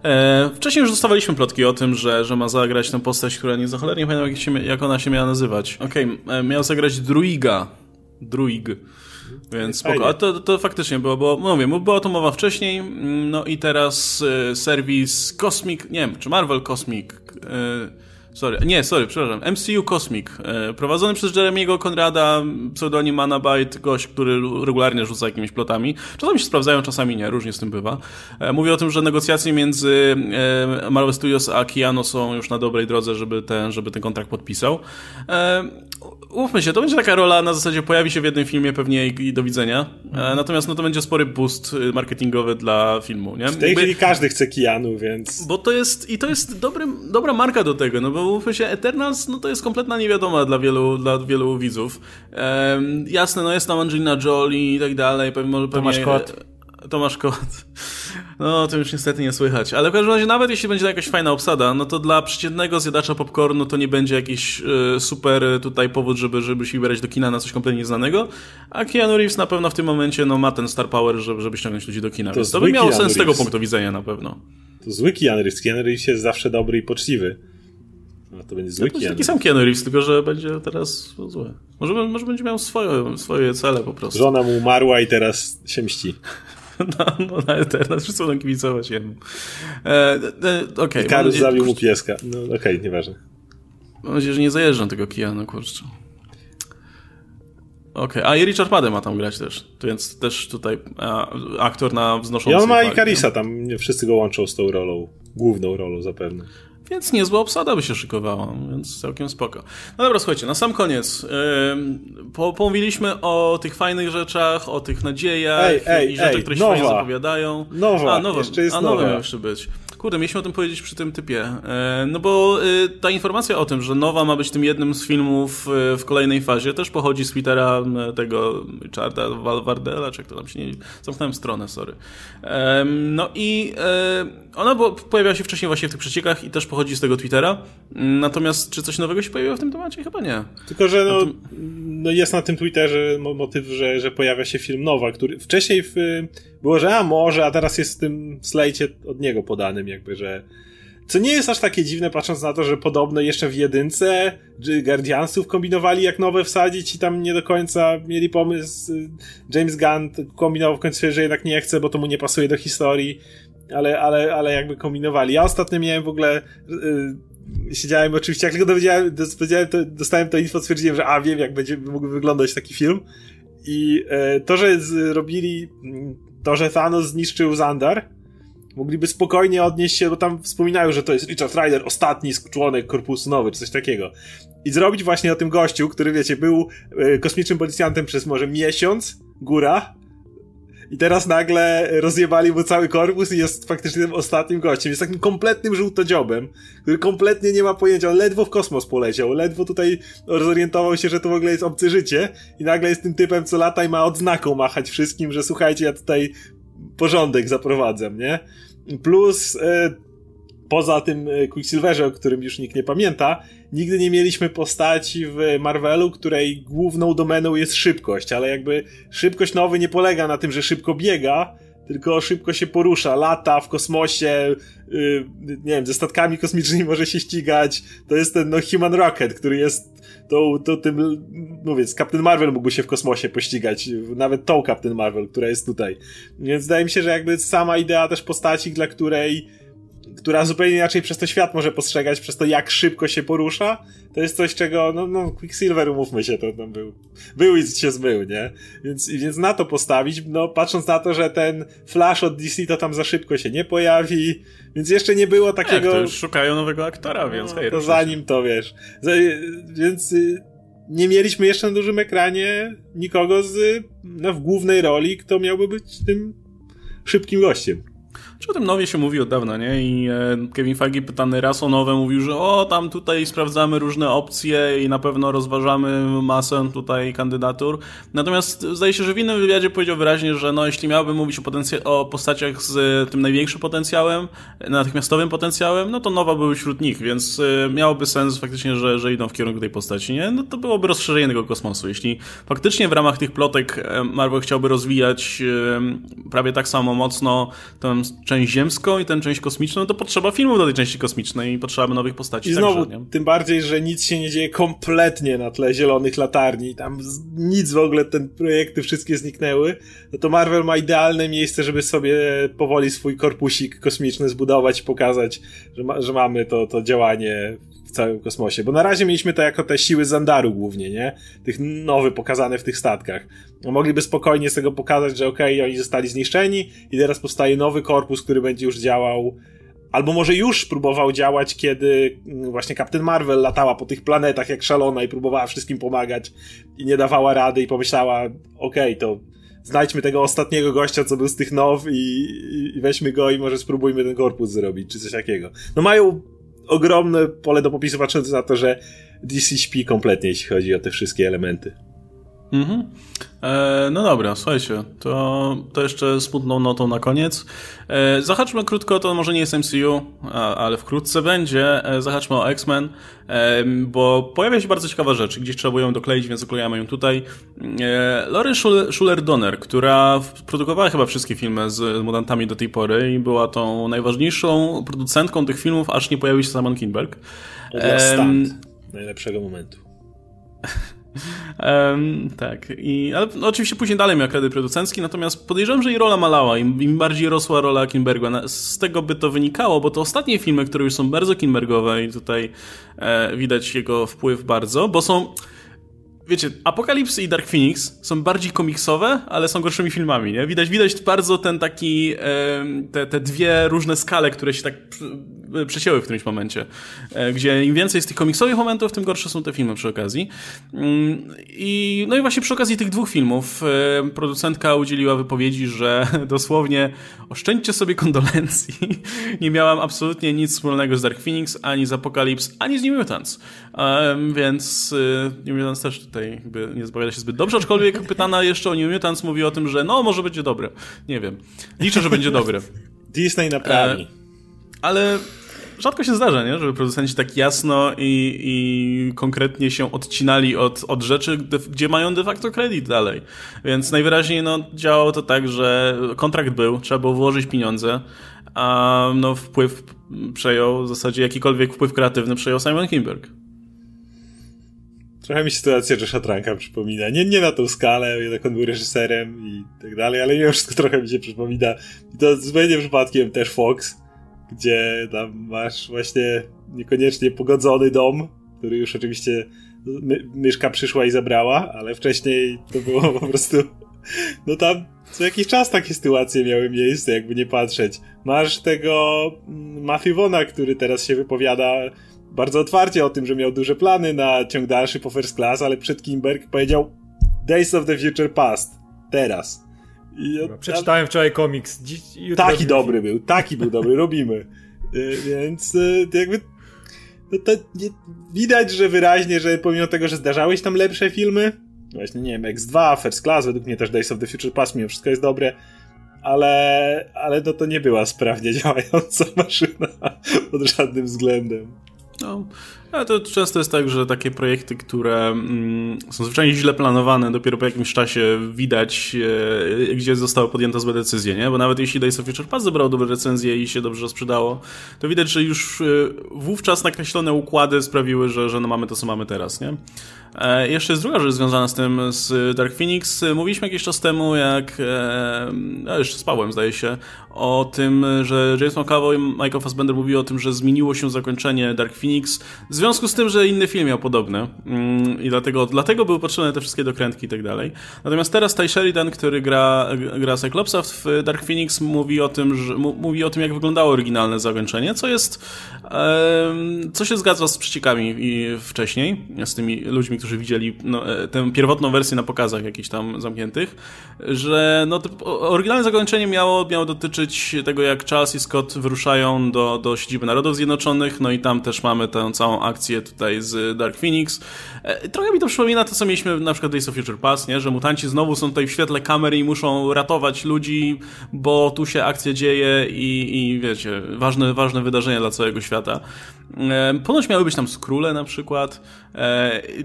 E, wcześniej już dostawaliśmy plotki o tym, że, że ma zagrać tę postać, która nie za cholernie pamiętam, jak, się, jak ona się miała nazywać. Okej, okay, e, miał zagrać Druiga. Druig. Więc spoko. A to, to faktycznie było, bo mówię, była to mowa wcześniej, no i teraz e, serwis Cosmic, nie wiem, czy Marvel Cosmic... E, Sorry, nie, sorry, przepraszam. MCU Cosmic, e, prowadzony przez Jeremiego Konrada, pseudonim Manabite, gość, który regularnie rzuca jakimiś plotami. Czasami się sprawdzają, czasami nie, różnie z tym bywa. E, mówi o tym, że negocjacje między e, Marvel Studios a Keanu są już na dobrej drodze, żeby ten, żeby ten kontrakt podpisał. Ufmy się, to będzie taka rola na zasadzie pojawi się w jednym filmie pewnie i, do widzenia. Natomiast no to będzie spory boost marketingowy dla filmu, nie?
W tej chwili każdy chce Keanu, więc...
Bo to jest, i to jest dobry, dobra marka do tego, no bo mówmy się, Eternals no to jest kompletna niewiadoma dla wielu, dla wielu widzów. Jasne, no jest tam Angelina Jolie i tak dalej. Pewnie,
pewnie, Tomasz Kot.
Tomasz Kot. No, to już niestety nie słychać. Ale w każdym razie, nawet jeśli będzie jakaś fajna obsada, no to dla przeciętnego zjadacza popcornu to nie będzie jakiś y, super tutaj powód, żeby, żeby się wybierać do kina na coś kompletnie nieznanego. A Keanu Reeves na pewno w tym momencie no, ma ten star power, żeby, żeby ściągnąć ludzi do kina. To, Więc to by miało Keanu sens z tego punktu widzenia na pewno.
To zły Keanu Reeves. Keanu Reeves jest zawsze dobry i poczciwy. No to będzie zły
to Taki sam Keanu Reeves, tylko że będzie teraz zły. Może, może będzie miał swoje, swoje cele po prostu.
Żona mu umarła i teraz się mści.
No, no ale teraz wszyscy będą kibicować jemu. E,
e, okay, Karus zabił mu pieska. No okej, okay, nieważne.
Mam nadzieję, że nie zajeżdżą tego Keanu, kurczę. Okej, okay. a i Richard Madden ma tam grać też, więc też tutaj a, aktor na wznoszący...
I on ma i Karisa tam, wszyscy go łączą z tą rolą, główną rolą zapewne.
Więc niezła obsada by się szykowała, więc całkiem spoko. No dobra, słuchajcie, na sam koniec. Yy, po, pomówiliśmy o tych fajnych rzeczach, o tych nadziejach
ej, ej,
i rzeczach, które się nowa. fajnie zapowiadają.
Nowa, a, nowa, jeszcze jest
a
nowa.
jeszcze być. Kurde, mieliśmy o tym powiedzieć przy tym typie. E, no bo e, ta informacja o tym, że Nowa ma być tym jednym z filmów e, w kolejnej fazie, też pochodzi z Twittera tego Richarda Wardella, czy jak to tam się nie... Zamknąłem stronę, sorry. No i ona pojawiała się wcześniej właśnie w tych przeciekach i też pochodzi z tego Twittera. Natomiast czy coś nowego się pojawiło w tym temacie? Chyba nie.
Tylko, że no, no jest na tym Twitterze motyw, że, że pojawia się film Nowa, który wcześniej w, było, że a może, a teraz jest w tym slajcie od niego podanym jakby, że co nie jest aż takie dziwne, patrząc na to, że podobno jeszcze w jedynce Guardiansów kombinowali jak nowe wsadzić i tam nie do końca mieli pomysł. James Gunn kombinował w końcu, że jednak nie chce, bo to mu nie pasuje do historii, ale, ale, ale jakby kombinowali. Ja ostatnio miałem w ogóle... Yy, siedziałem oczywiście, jak tylko dowiedziałem, dowiedziałem to, dostałem to info, stwierdziłem, że a wiem, jak będzie mógł wyglądać taki film. I e, to, że zrobili to, że Thanos zniszczył Zandar, mogliby spokojnie odnieść się, bo tam wspominają, że to jest Richard Ryder, ostatni członek Korpusu Nowy, czy coś takiego. I zrobić właśnie o tym gościu, który, wiecie, był e, kosmicznym policjantem przez może miesiąc, góra, i teraz nagle rozjebali mu cały korpus i jest faktycznie tym ostatnim gościem. Jest takim kompletnym żółtodziobem, który kompletnie nie ma pojęcia. On ledwo w kosmos poleciał, ledwo tutaj zorientował się, że to w ogóle jest obce życie i nagle jest tym typem, co lata i ma odznaką machać wszystkim, że słuchajcie, ja tutaj porządek zaprowadzam, nie? Plus... Yy, poza tym e, Quicksilverze, o którym już nikt nie pamięta, nigdy nie mieliśmy postaci w Marvelu, której główną domeną jest szybkość, ale jakby szybkość nowy nie polega na tym, że szybko biega, tylko szybko się porusza, lata w kosmosie, yy, nie wiem, ze statkami kosmicznymi może się ścigać. To jest ten no, Human Rocket, który jest to, to tym, mówię, Captain Marvel mógłby się w kosmosie pościgać, nawet tą Captain Marvel, która jest tutaj. Więc wydaje mi się, że jakby sama idea też postaci, dla której która zupełnie inaczej przez to świat może postrzegać, przez to jak szybko się porusza, to jest coś, czego, no, no Quicksilver, umówmy się, to tam był, był i się zmył, nie? Więc, więc na to postawić, no, patrząc na to, że ten Flash od DC to tam za szybko się nie pojawi, więc jeszcze nie było takiego... Jak,
to już szukają nowego aktora, więc
no, hej, To zanim to, wiesz. Więc y, nie mieliśmy jeszcze na dużym ekranie nikogo z, no, w głównej roli, kto miałby być tym szybkim gościem.
Czy o tym nowie się mówi od dawna, nie? I e, Kevin Feige pytany raz o nowe mówił, że o, tam tutaj sprawdzamy różne opcje i na pewno rozważamy masę tutaj kandydatur. Natomiast zdaje się, że w innym wywiadzie powiedział wyraźnie, że no, jeśli miałbym mówić o, o postaciach z tym największym potencjałem, natychmiastowym potencjałem, no to nowa były wśród nich, więc e, miałoby sens faktycznie, że, że idą w kierunku tej postaci, nie? No to byłoby rozszerzenie tego kosmosu. Jeśli faktycznie w ramach tych plotek e, Marvel chciałby rozwijać prawie tak samo mocno tę część ziemską i tę część kosmiczną, to potrzeba filmów do tej części kosmicznej i potrzeba nowych postaci.
I znowu, także, tym bardziej, że nic się nie dzieje kompletnie na tle zielonych latarni. Tam nic w ogóle, te projekty wszystkie zniknęły. No to Marvel ma idealne miejsce, żeby sobie powoli swój korpusik kosmiczny zbudować, pokazać, że, ma, że mamy to, to działanie w całym kosmosie. Bo na razie mieliśmy to jako te siły Zandaru głównie, nie? Tych nowych pokazane w tych statkach. No, mogliby spokojnie z tego pokazać, że okej, okay, oni zostali zniszczeni i teraz powstaje nowy korpus, który będzie już działał Albo może już próbował działać, kiedy mm, właśnie Captain Marvel latała po tych planetach jak szalona i próbowała wszystkim pomagać i nie dawała rady i pomyślała, okej, okay, to znajdźmy tego ostatniego gościa, co był z tych now i, i, weźmy go i może spróbujmy ten korpus zrobić, czy coś takiego. No mają ogromne pole do popisu, patrząc na to, że DC śpi kompletnie, jeśli chodzi o te wszystkie elementy.
Mhm. E, no dobra, słuchajcie, to, to jeszcze smutną notą na koniec. E, zahaczmy krótko, to może nie jest MCU, a, ale wkrótce będzie. E, zahaczmy o X-Men, e, bo pojawia się bardzo ciekawa rzecz, gdzieś trzeba ją dokleić, więc doklejamy ją tutaj. E, Lauren Schuller-Donner, która produkowała chyba wszystkie filmy z mutantami do tej pory i była tą najważniejszą producentką tych filmów, aż nie pojawił się Simon Kinberg.
Um, najlepszego momentu.
Um, tak, I, ale no, oczywiście później dalej miał kredyt producencki, natomiast podejrzewam, że jej rola malała, im, im bardziej rosła rola Kinberga. Z tego by to wynikało, bo to ostatnie filmy, które już są bardzo Kinbergowe i tutaj e, widać jego wpływ bardzo, bo są wiecie, Apokalipsy i Dark Phoenix są bardziej komiksowe, ale są gorszymi filmami, nie? Widać, widać bardzo ten taki, e, te, te dwie różne skale, które się tak przecięły w którymś momencie, gdzie im więcej jest tych komiksowych momentów, tym gorsze są te filmy przy okazji. Mm, I, no i właśnie przy okazji tych dwóch filmów producentka udzieliła wypowiedzi, że dosłownie oszczędźcie sobie kondolencji. Nie miałam absolutnie nic wspólnego z Dark Phoenix, ani z Apocalypse, ani z New Mutants. Więc y, New Mutants też tutaj jakby nie zapowiada się zbyt dobrze, aczkolwiek pytana jeszcze o New Mutants mówi o tym, że no, może będzie dobre. Nie wiem. Liczę, że będzie dobre.
Disney naprawi. E,
ale rzadko się zdarza, nie? żeby producenci tak jasno i, i konkretnie się odcinali od, od rzeczy, gdzie mają de facto kredyt dalej. Więc najwyraźniej no, działało to tak, że kontrakt był, trzeba było włożyć pieniądze, a no, wpływ przejął, w zasadzie jakikolwiek wpływ kreatywny przejął Simon Kimberg.
Trochę mi sytuacja Josha Tranka przypomina. Nie, nie na tą skalę, jednak on był reżyserem i tak dalej, ale mimo wszystko trochę mi się przypomina. I to zupełnie przypadkiem też Fox, gdzie tam masz właśnie niekoniecznie pogodzony dom, który już oczywiście my, myszka przyszła i zabrała, ale wcześniej to było po prostu. No tam co jakiś czas takie sytuacje miały miejsce, jakby nie patrzeć. Masz tego mm, Matthew Vona, który teraz się wypowiada bardzo otwarcie o tym, że miał duże plany na ciąg dalszy po First Class, ale przed Kimberg powiedział Days of the Future Past. Teraz.
Ja, Przeczytałem wczoraj komiks. Dziś,
taki dobry był, taki był dobry, robimy. Y, więc y, jakby no to nie, widać, że wyraźnie, że pomimo tego, że zdarzały się tam lepsze filmy, właśnie nie wiem, X2, First Class, według mnie też Days of the Future Past, mimo wszystko jest dobre, ale, ale no to nie była sprawnie działająca maszyna pod żadnym względem.
No, ale to często jest tak, że takie projekty, które mm, są zwyczajnie źle planowane, dopiero po jakimś czasie widać, e, gdzie została podjęta złe decyzje, nie? Bo nawet jeśli Days of Future Past zebrał dobre recenzje i się dobrze sprzedało, to widać, że już e, wówczas nakreślone układy sprawiły, że, że no mamy to, co mamy teraz, nie? E, jeszcze jest druga rzecz związana z tym, z Dark Phoenix. Mówiliśmy jakiś czas temu, jak, e, jeszcze z Pawłem zdaje się, o tym, że James McAvoy i Michael Fassbender mówili o tym, że zmieniło się zakończenie Dark Phoenix w związku z tym, że inny film miał podobne mm, i dlatego, dlatego były potrzebne te wszystkie dokrętki i tak dalej. Natomiast teraz Ty Sheridan, który gra, gra Cyclopsa w Dark Phoenix mówi o tym, że, mówi o tym, jak wyglądało oryginalne zakończenie, co jest co się zgadza z przeciekami i wcześniej, z tymi ludźmi, którzy widzieli no, e, tę pierwotną wersję na pokazach jakichś tam zamkniętych, że no, oryginalne zakończenie miało, miało dotyczyć tego, jak Charles i Scott wyruszają do, do siedziby Narodów Zjednoczonych, no i tam też mamy tę całą akcję tutaj z Dark Phoenix. E, trochę mi to przypomina to, co mieliśmy na przykład Days of Future Past, nie? że mutanci znowu są tutaj w świetle kamery i muszą ratować ludzi, bo tu się akcja dzieje i, i wiecie, ważne, ważne wydarzenia dla całego świata. E, ponoć miały być tam skróle na przykład.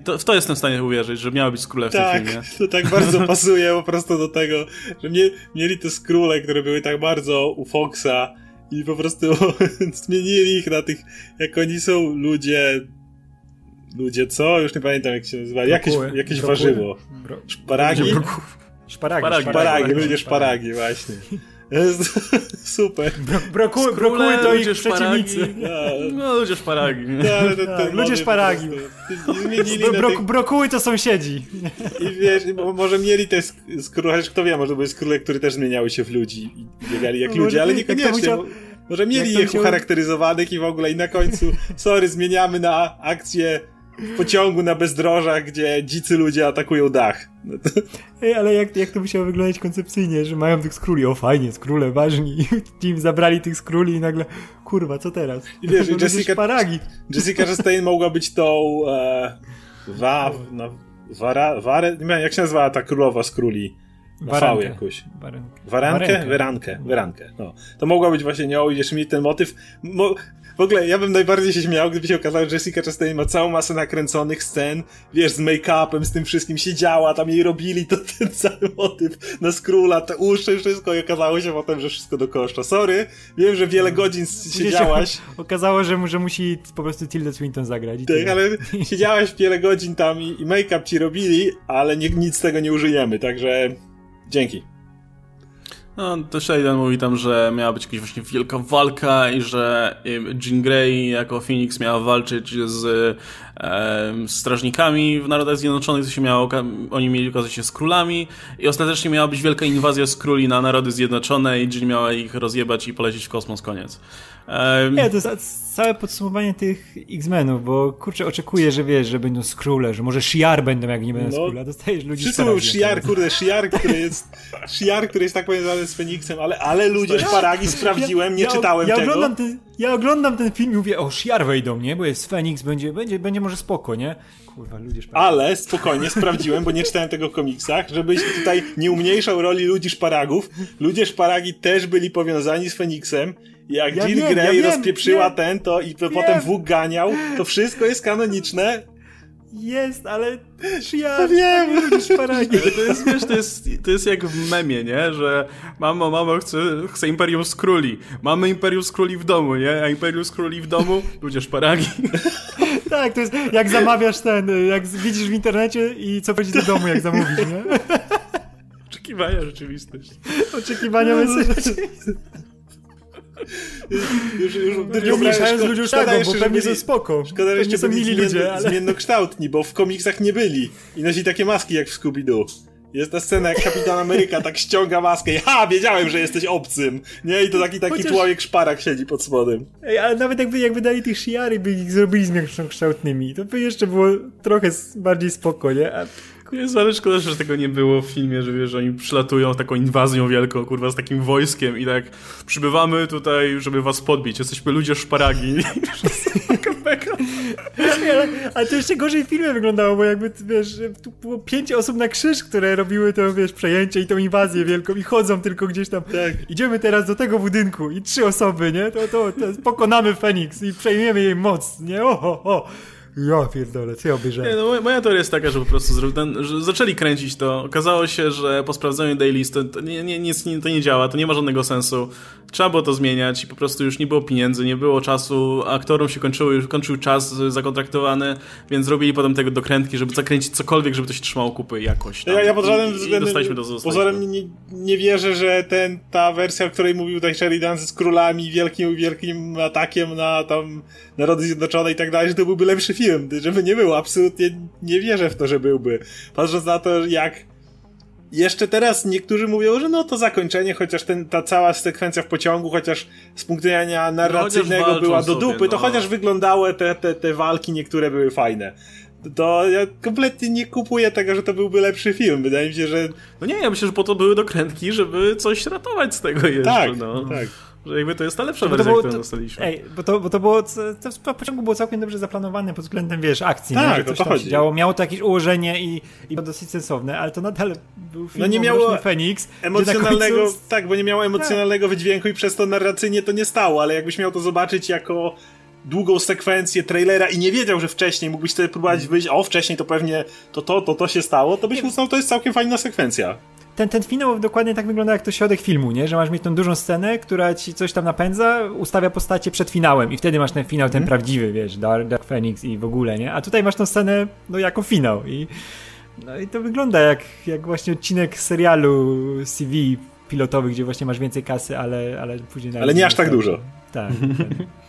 To, w to jestem w stanie uwierzyć, że miały być skróle w
tak,
tym filmie.
to tak bardzo pasuje po prostu do tego, że mnie, mieli te skróle, które były tak bardzo u Foxa i po prostu zmienili ich na tych, jak oni są ludzie ludzie co? Już nie pamiętam jak się nazywali. Jakieś, jakieś warzywo. Szparagi?
Szparagi.
Szparagi, szparagi, ludzie szparagi, właśnie. Super.
Bro, brokuły, brokuły to ich przeciwnicy.
No, ludzie szparagi.
No, ludzie szparagi. Bro, bro, brokuły to sąsiedzi.
I wiesz, może mieli te skróle, kto wie, może były skróle, które też zmieniały się w ludzi i biegali jak ludzie, ale niekoniecznie. Może mieli je ucharakteryzowanych i w ogóle i na końcu, sorry, zmieniamy na akcję w pociągu na bezdrożach, gdzie dzicy ludzie atakują dach. No to...
Ej, ale jak, jak to musiało wyglądać koncepcyjnie, że mają tych skróli, o fajnie, skróle ważni, i im zabrali tych skróli i nagle, kurwa, co teraz?
I wiesz, Jessica, paragi. Jessica Chastain mogła być tą e, wa, no, wara, warę, nie wiem, jak się nazywała ta królowa skróli? V jakoś. Warankę. Warankę? Werankę. Werankę. No. To mogła być właśnie nią i jeszcze mieć ten motyw. Mo w ogóle ja bym najbardziej się śmiał, gdyby się okazało, że Jessica Chastain ma całą masę nakręconych scen, wiesz, z make-upem, z tym wszystkim siedziała, tam jej robili to ten cały motyw na skróla, te uszy, wszystko i okazało się potem, że wszystko do koszta. Sorry, wiem, że wiele godzin siedziałaś. Się
okazało, że, że musi po prostu Tilda Swinton zagrać.
Tak, ale siedziałaś wiele godzin tam i, i make-up ci robili, ale nie, nic z tego nie użyjemy, także dzięki.
No, to Sheridan mówi tam, że miała być jakaś właśnie wielka walka i że Jean Grey jako Phoenix miała walczyć z strażnikami w Narodach Zjednoczonych, się miało, oni mieli okazać się z królami i ostatecznie miała być wielka inwazja z króli na Narody Zjednoczone i Jill miała ich rozjebać i polecieć w kosmos, koniec.
Um... Nie, to jest całe podsumowanie tych X-Menów, bo kurczę, oczekuję, że wiesz, że będą skróle, że może Shiar będą, jak nie będą no, skróle, dostajesz ludzi
Wszyscy mówią Shiar, kurde, Shiar, który jest Shiar, który jest tak powiązany z Feniksem, ale, ale ludzie szparagi sprawdziłem, nie
ja,
czytałem
ja
tego.
Oglądam ten, ja oglądam ten film i mówię, o, Shiar wejdą, nie? Bo jest Feniks, będzie, będzie, będzie może spoko, nie? Kurwa, ludzie szparagi.
Ale spokojnie, sprawdziłem, bo nie czytałem tego w komiksach, żebyś tutaj nie umniejszał roli ludzi szparagów. Ludzie szparagi też byli powiązani z Feniksem jak ja Jill wiem, Grey ja rozpieprzyła wiem, ten, to i wiem. potem Wóg ganiał, to wszystko jest kanoniczne.
Jest, ale ja
to wiem.
To jest, wiesz, to jest, to jest jak w memie, nie? Że mamo, mamo, chce, chce Imperium Skróli. Mamy Imperium Skróli w domu, nie? A Imperium Skróli w domu, ludzie szparagi.
Tak, to jest jak zamawiasz ten, jak widzisz w internecie i co chodzi do domu, jak zamówisz, nie?
Oczekiwania rzeczywistość.
Oczekiwania rzeczywistość
już, już,
nie umieszczając ludzi już tak, bo pewnie są spoko.
Szkoda, że jeszcze
są
byli
mili ludzie, ale...
zmiennokształtni, bo w komiksach nie byli. I nosi takie maski jak w Scooby-Doo. Jest ta scena, jak Kapitan Ameryka tak ściąga maskę i ha, wiedziałem, że jesteś obcym. Nie? I to taki taki Chociaż... człowiek szparak siedzi pod spodem.
Ej, ale nawet jakby, jakby dali tych shiary, by ich zrobili zmiennokształtnymi, to by jeszcze było trochę bardziej spoko, nie? A
jest, ale szkoda, że tego nie było w filmie, że wiesz, oni przylatują taką inwazją wielką, kurwa, z takim wojskiem i tak przybywamy tutaj, żeby was podbić. Jesteśmy ludzie szparagi.
ale, ale to jeszcze gorzej w filmie wyglądało, bo jakby, wiesz, tu było pięć osób na krzyż, które robiły to, wiesz, przejęcie i tą inwazję wielką i chodzą tylko gdzieś tam. Tak. Idziemy teraz do tego budynku i trzy osoby, nie? To, to, to pokonamy Feniks i przejmiemy jej moc, nie? O, o, o. Ja pierdolę, co ja obejrzałem?
Nie, no, moja teoria jest taka, że po prostu ten, że zaczęli kręcić to. Okazało się, że po sprawdzeniu dailies to, to, nie, nie, nie, to nie działa, to nie ma żadnego sensu. Trzeba było to zmieniać i po prostu już nie było pieniędzy, nie było czasu, aktorom się kończyło, już kończył czas zakontraktowany, więc zrobili potem tego dokrętki, żeby zakręcić cokolwiek, żeby to się trzymało kupy jakoś.
Ja, ja pod żadnym względem pozorem nie, nie wierzę, że ten, ta wersja, o której mówił tutaj Sheridan z królami, wielkim, wielkim atakiem na tam Narody Zjednoczone i tak dalej, że to byłby lepszy film film, żeby nie było, absolutnie nie wierzę w to, że byłby. Patrząc na to, jak jeszcze teraz niektórzy mówią, że no to zakończenie, chociaż ten, ta cała sekwencja w pociągu, chociaż z punktu widzenia no, narracyjnego no, była do dupy, sobie, to no. chociaż wyglądały te, te, te walki, niektóre były fajne to ja kompletnie nie kupuję tego, że to byłby lepszy film. Wydaje mi się, że.
No nie, ja myślę, że po to były dokrętki, żeby coś ratować z tego jeszcze.
Tak,
no.
tak.
Że jakby to jest ta lepsza wersja, którą dostaliśmy.
Ej, bo to, bo to było, to w pociągu było całkiem dobrze zaplanowane pod względem, wiesz, akcji,
tak,
nie? Że
coś tam chodzi.
działo. Miało to jakieś ułożenie i, i dosyć sensowne, ale to nadal był film
no nie miało
Phoenix,
emocjonalnego, końcu... tak, bo nie miało emocjonalnego tak. wydźwięku i przez to narracyjnie to nie stało, ale jakbyś miał to zobaczyć jako długą sekwencję trailera i nie wiedział, że wcześniej mógłbyś sobie próbować mm. wyjść, o wcześniej to pewnie to to, to, to się stało, to byś uznał, to jest całkiem fajna sekwencja
ten, ten finał dokładnie tak wygląda jak to środek filmu, nie? Że masz mieć tą dużą scenę, która ci coś tam napędza, ustawia postacie przed finałem i wtedy masz ten finał, ten mm. prawdziwy, wiesz, Dark, Dark Phoenix i w ogóle, nie? A tutaj masz tą scenę, no, jako finał i no i to wygląda jak, jak właśnie odcinek serialu CV pilotowy, gdzie właśnie masz więcej kasy, ale, ale później...
Ale nie aż tak dużo.
Tak. tak.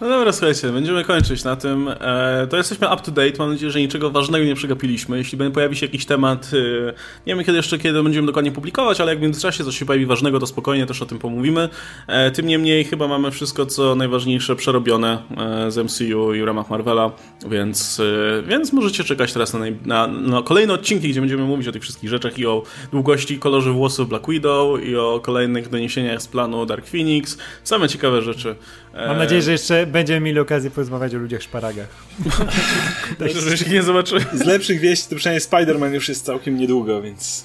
No dobra, słuchajcie, będziemy kończyć na tym. E, to jesteśmy up to date. Mam nadzieję, że niczego ważnego nie przegapiliśmy. Jeśli pojawi się jakiś temat, e, nie wiem kiedy jeszcze, kiedy będziemy dokładnie publikować, ale jak w międzyczasie coś się pojawi ważnego, to spokojnie też o tym pomówimy. E, tym niemniej chyba mamy wszystko, co najważniejsze przerobione z MCU i w ramach Marvela, więc, więc możecie czekać teraz na, na, na kolejne odcinki, gdzie będziemy mówić o tych wszystkich rzeczach i o długości, kolorze włosów Black Widow i o kolejnych doniesieniach z planu Dark Phoenix. Same ciekawe rzeczy.
Mam nadzieję, że jeszcze będziemy mieli okazję porozmawiać o ludziach szparagach.
Że ich nie zobaczymy.
Z lepszych wieści to przynajmniej Spider-Man już jest całkiem niedługo, więc...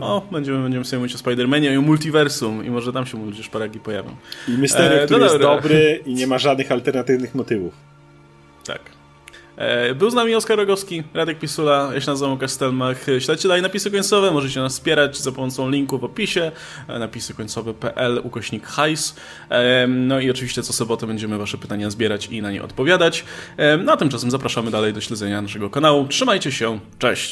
O, będziemy, będziemy sobie mówić o Spider-Manie i o multiversum i może tam się ludzie szparagi pojawią.
I Mysterio, e, który jest dobry i nie ma żadnych alternatywnych motywów.
Tak. E, był z nami Oskar Rogowski, Radek Pisula, ja się nazywam Łukasz Stelmach. Śledźcie dalej napisy końcowe, możecie nas wspierać za pomocą linku w opisie, e, napisy końcowe.pl, ukośnik hajs. E, no i oczywiście co sobotę będziemy wasze pytania zbierać i na nie odpowiadać. No a tymczasem zapraszamy dalej do śledzenia naszego kanału. Trzymajcie się, cześć!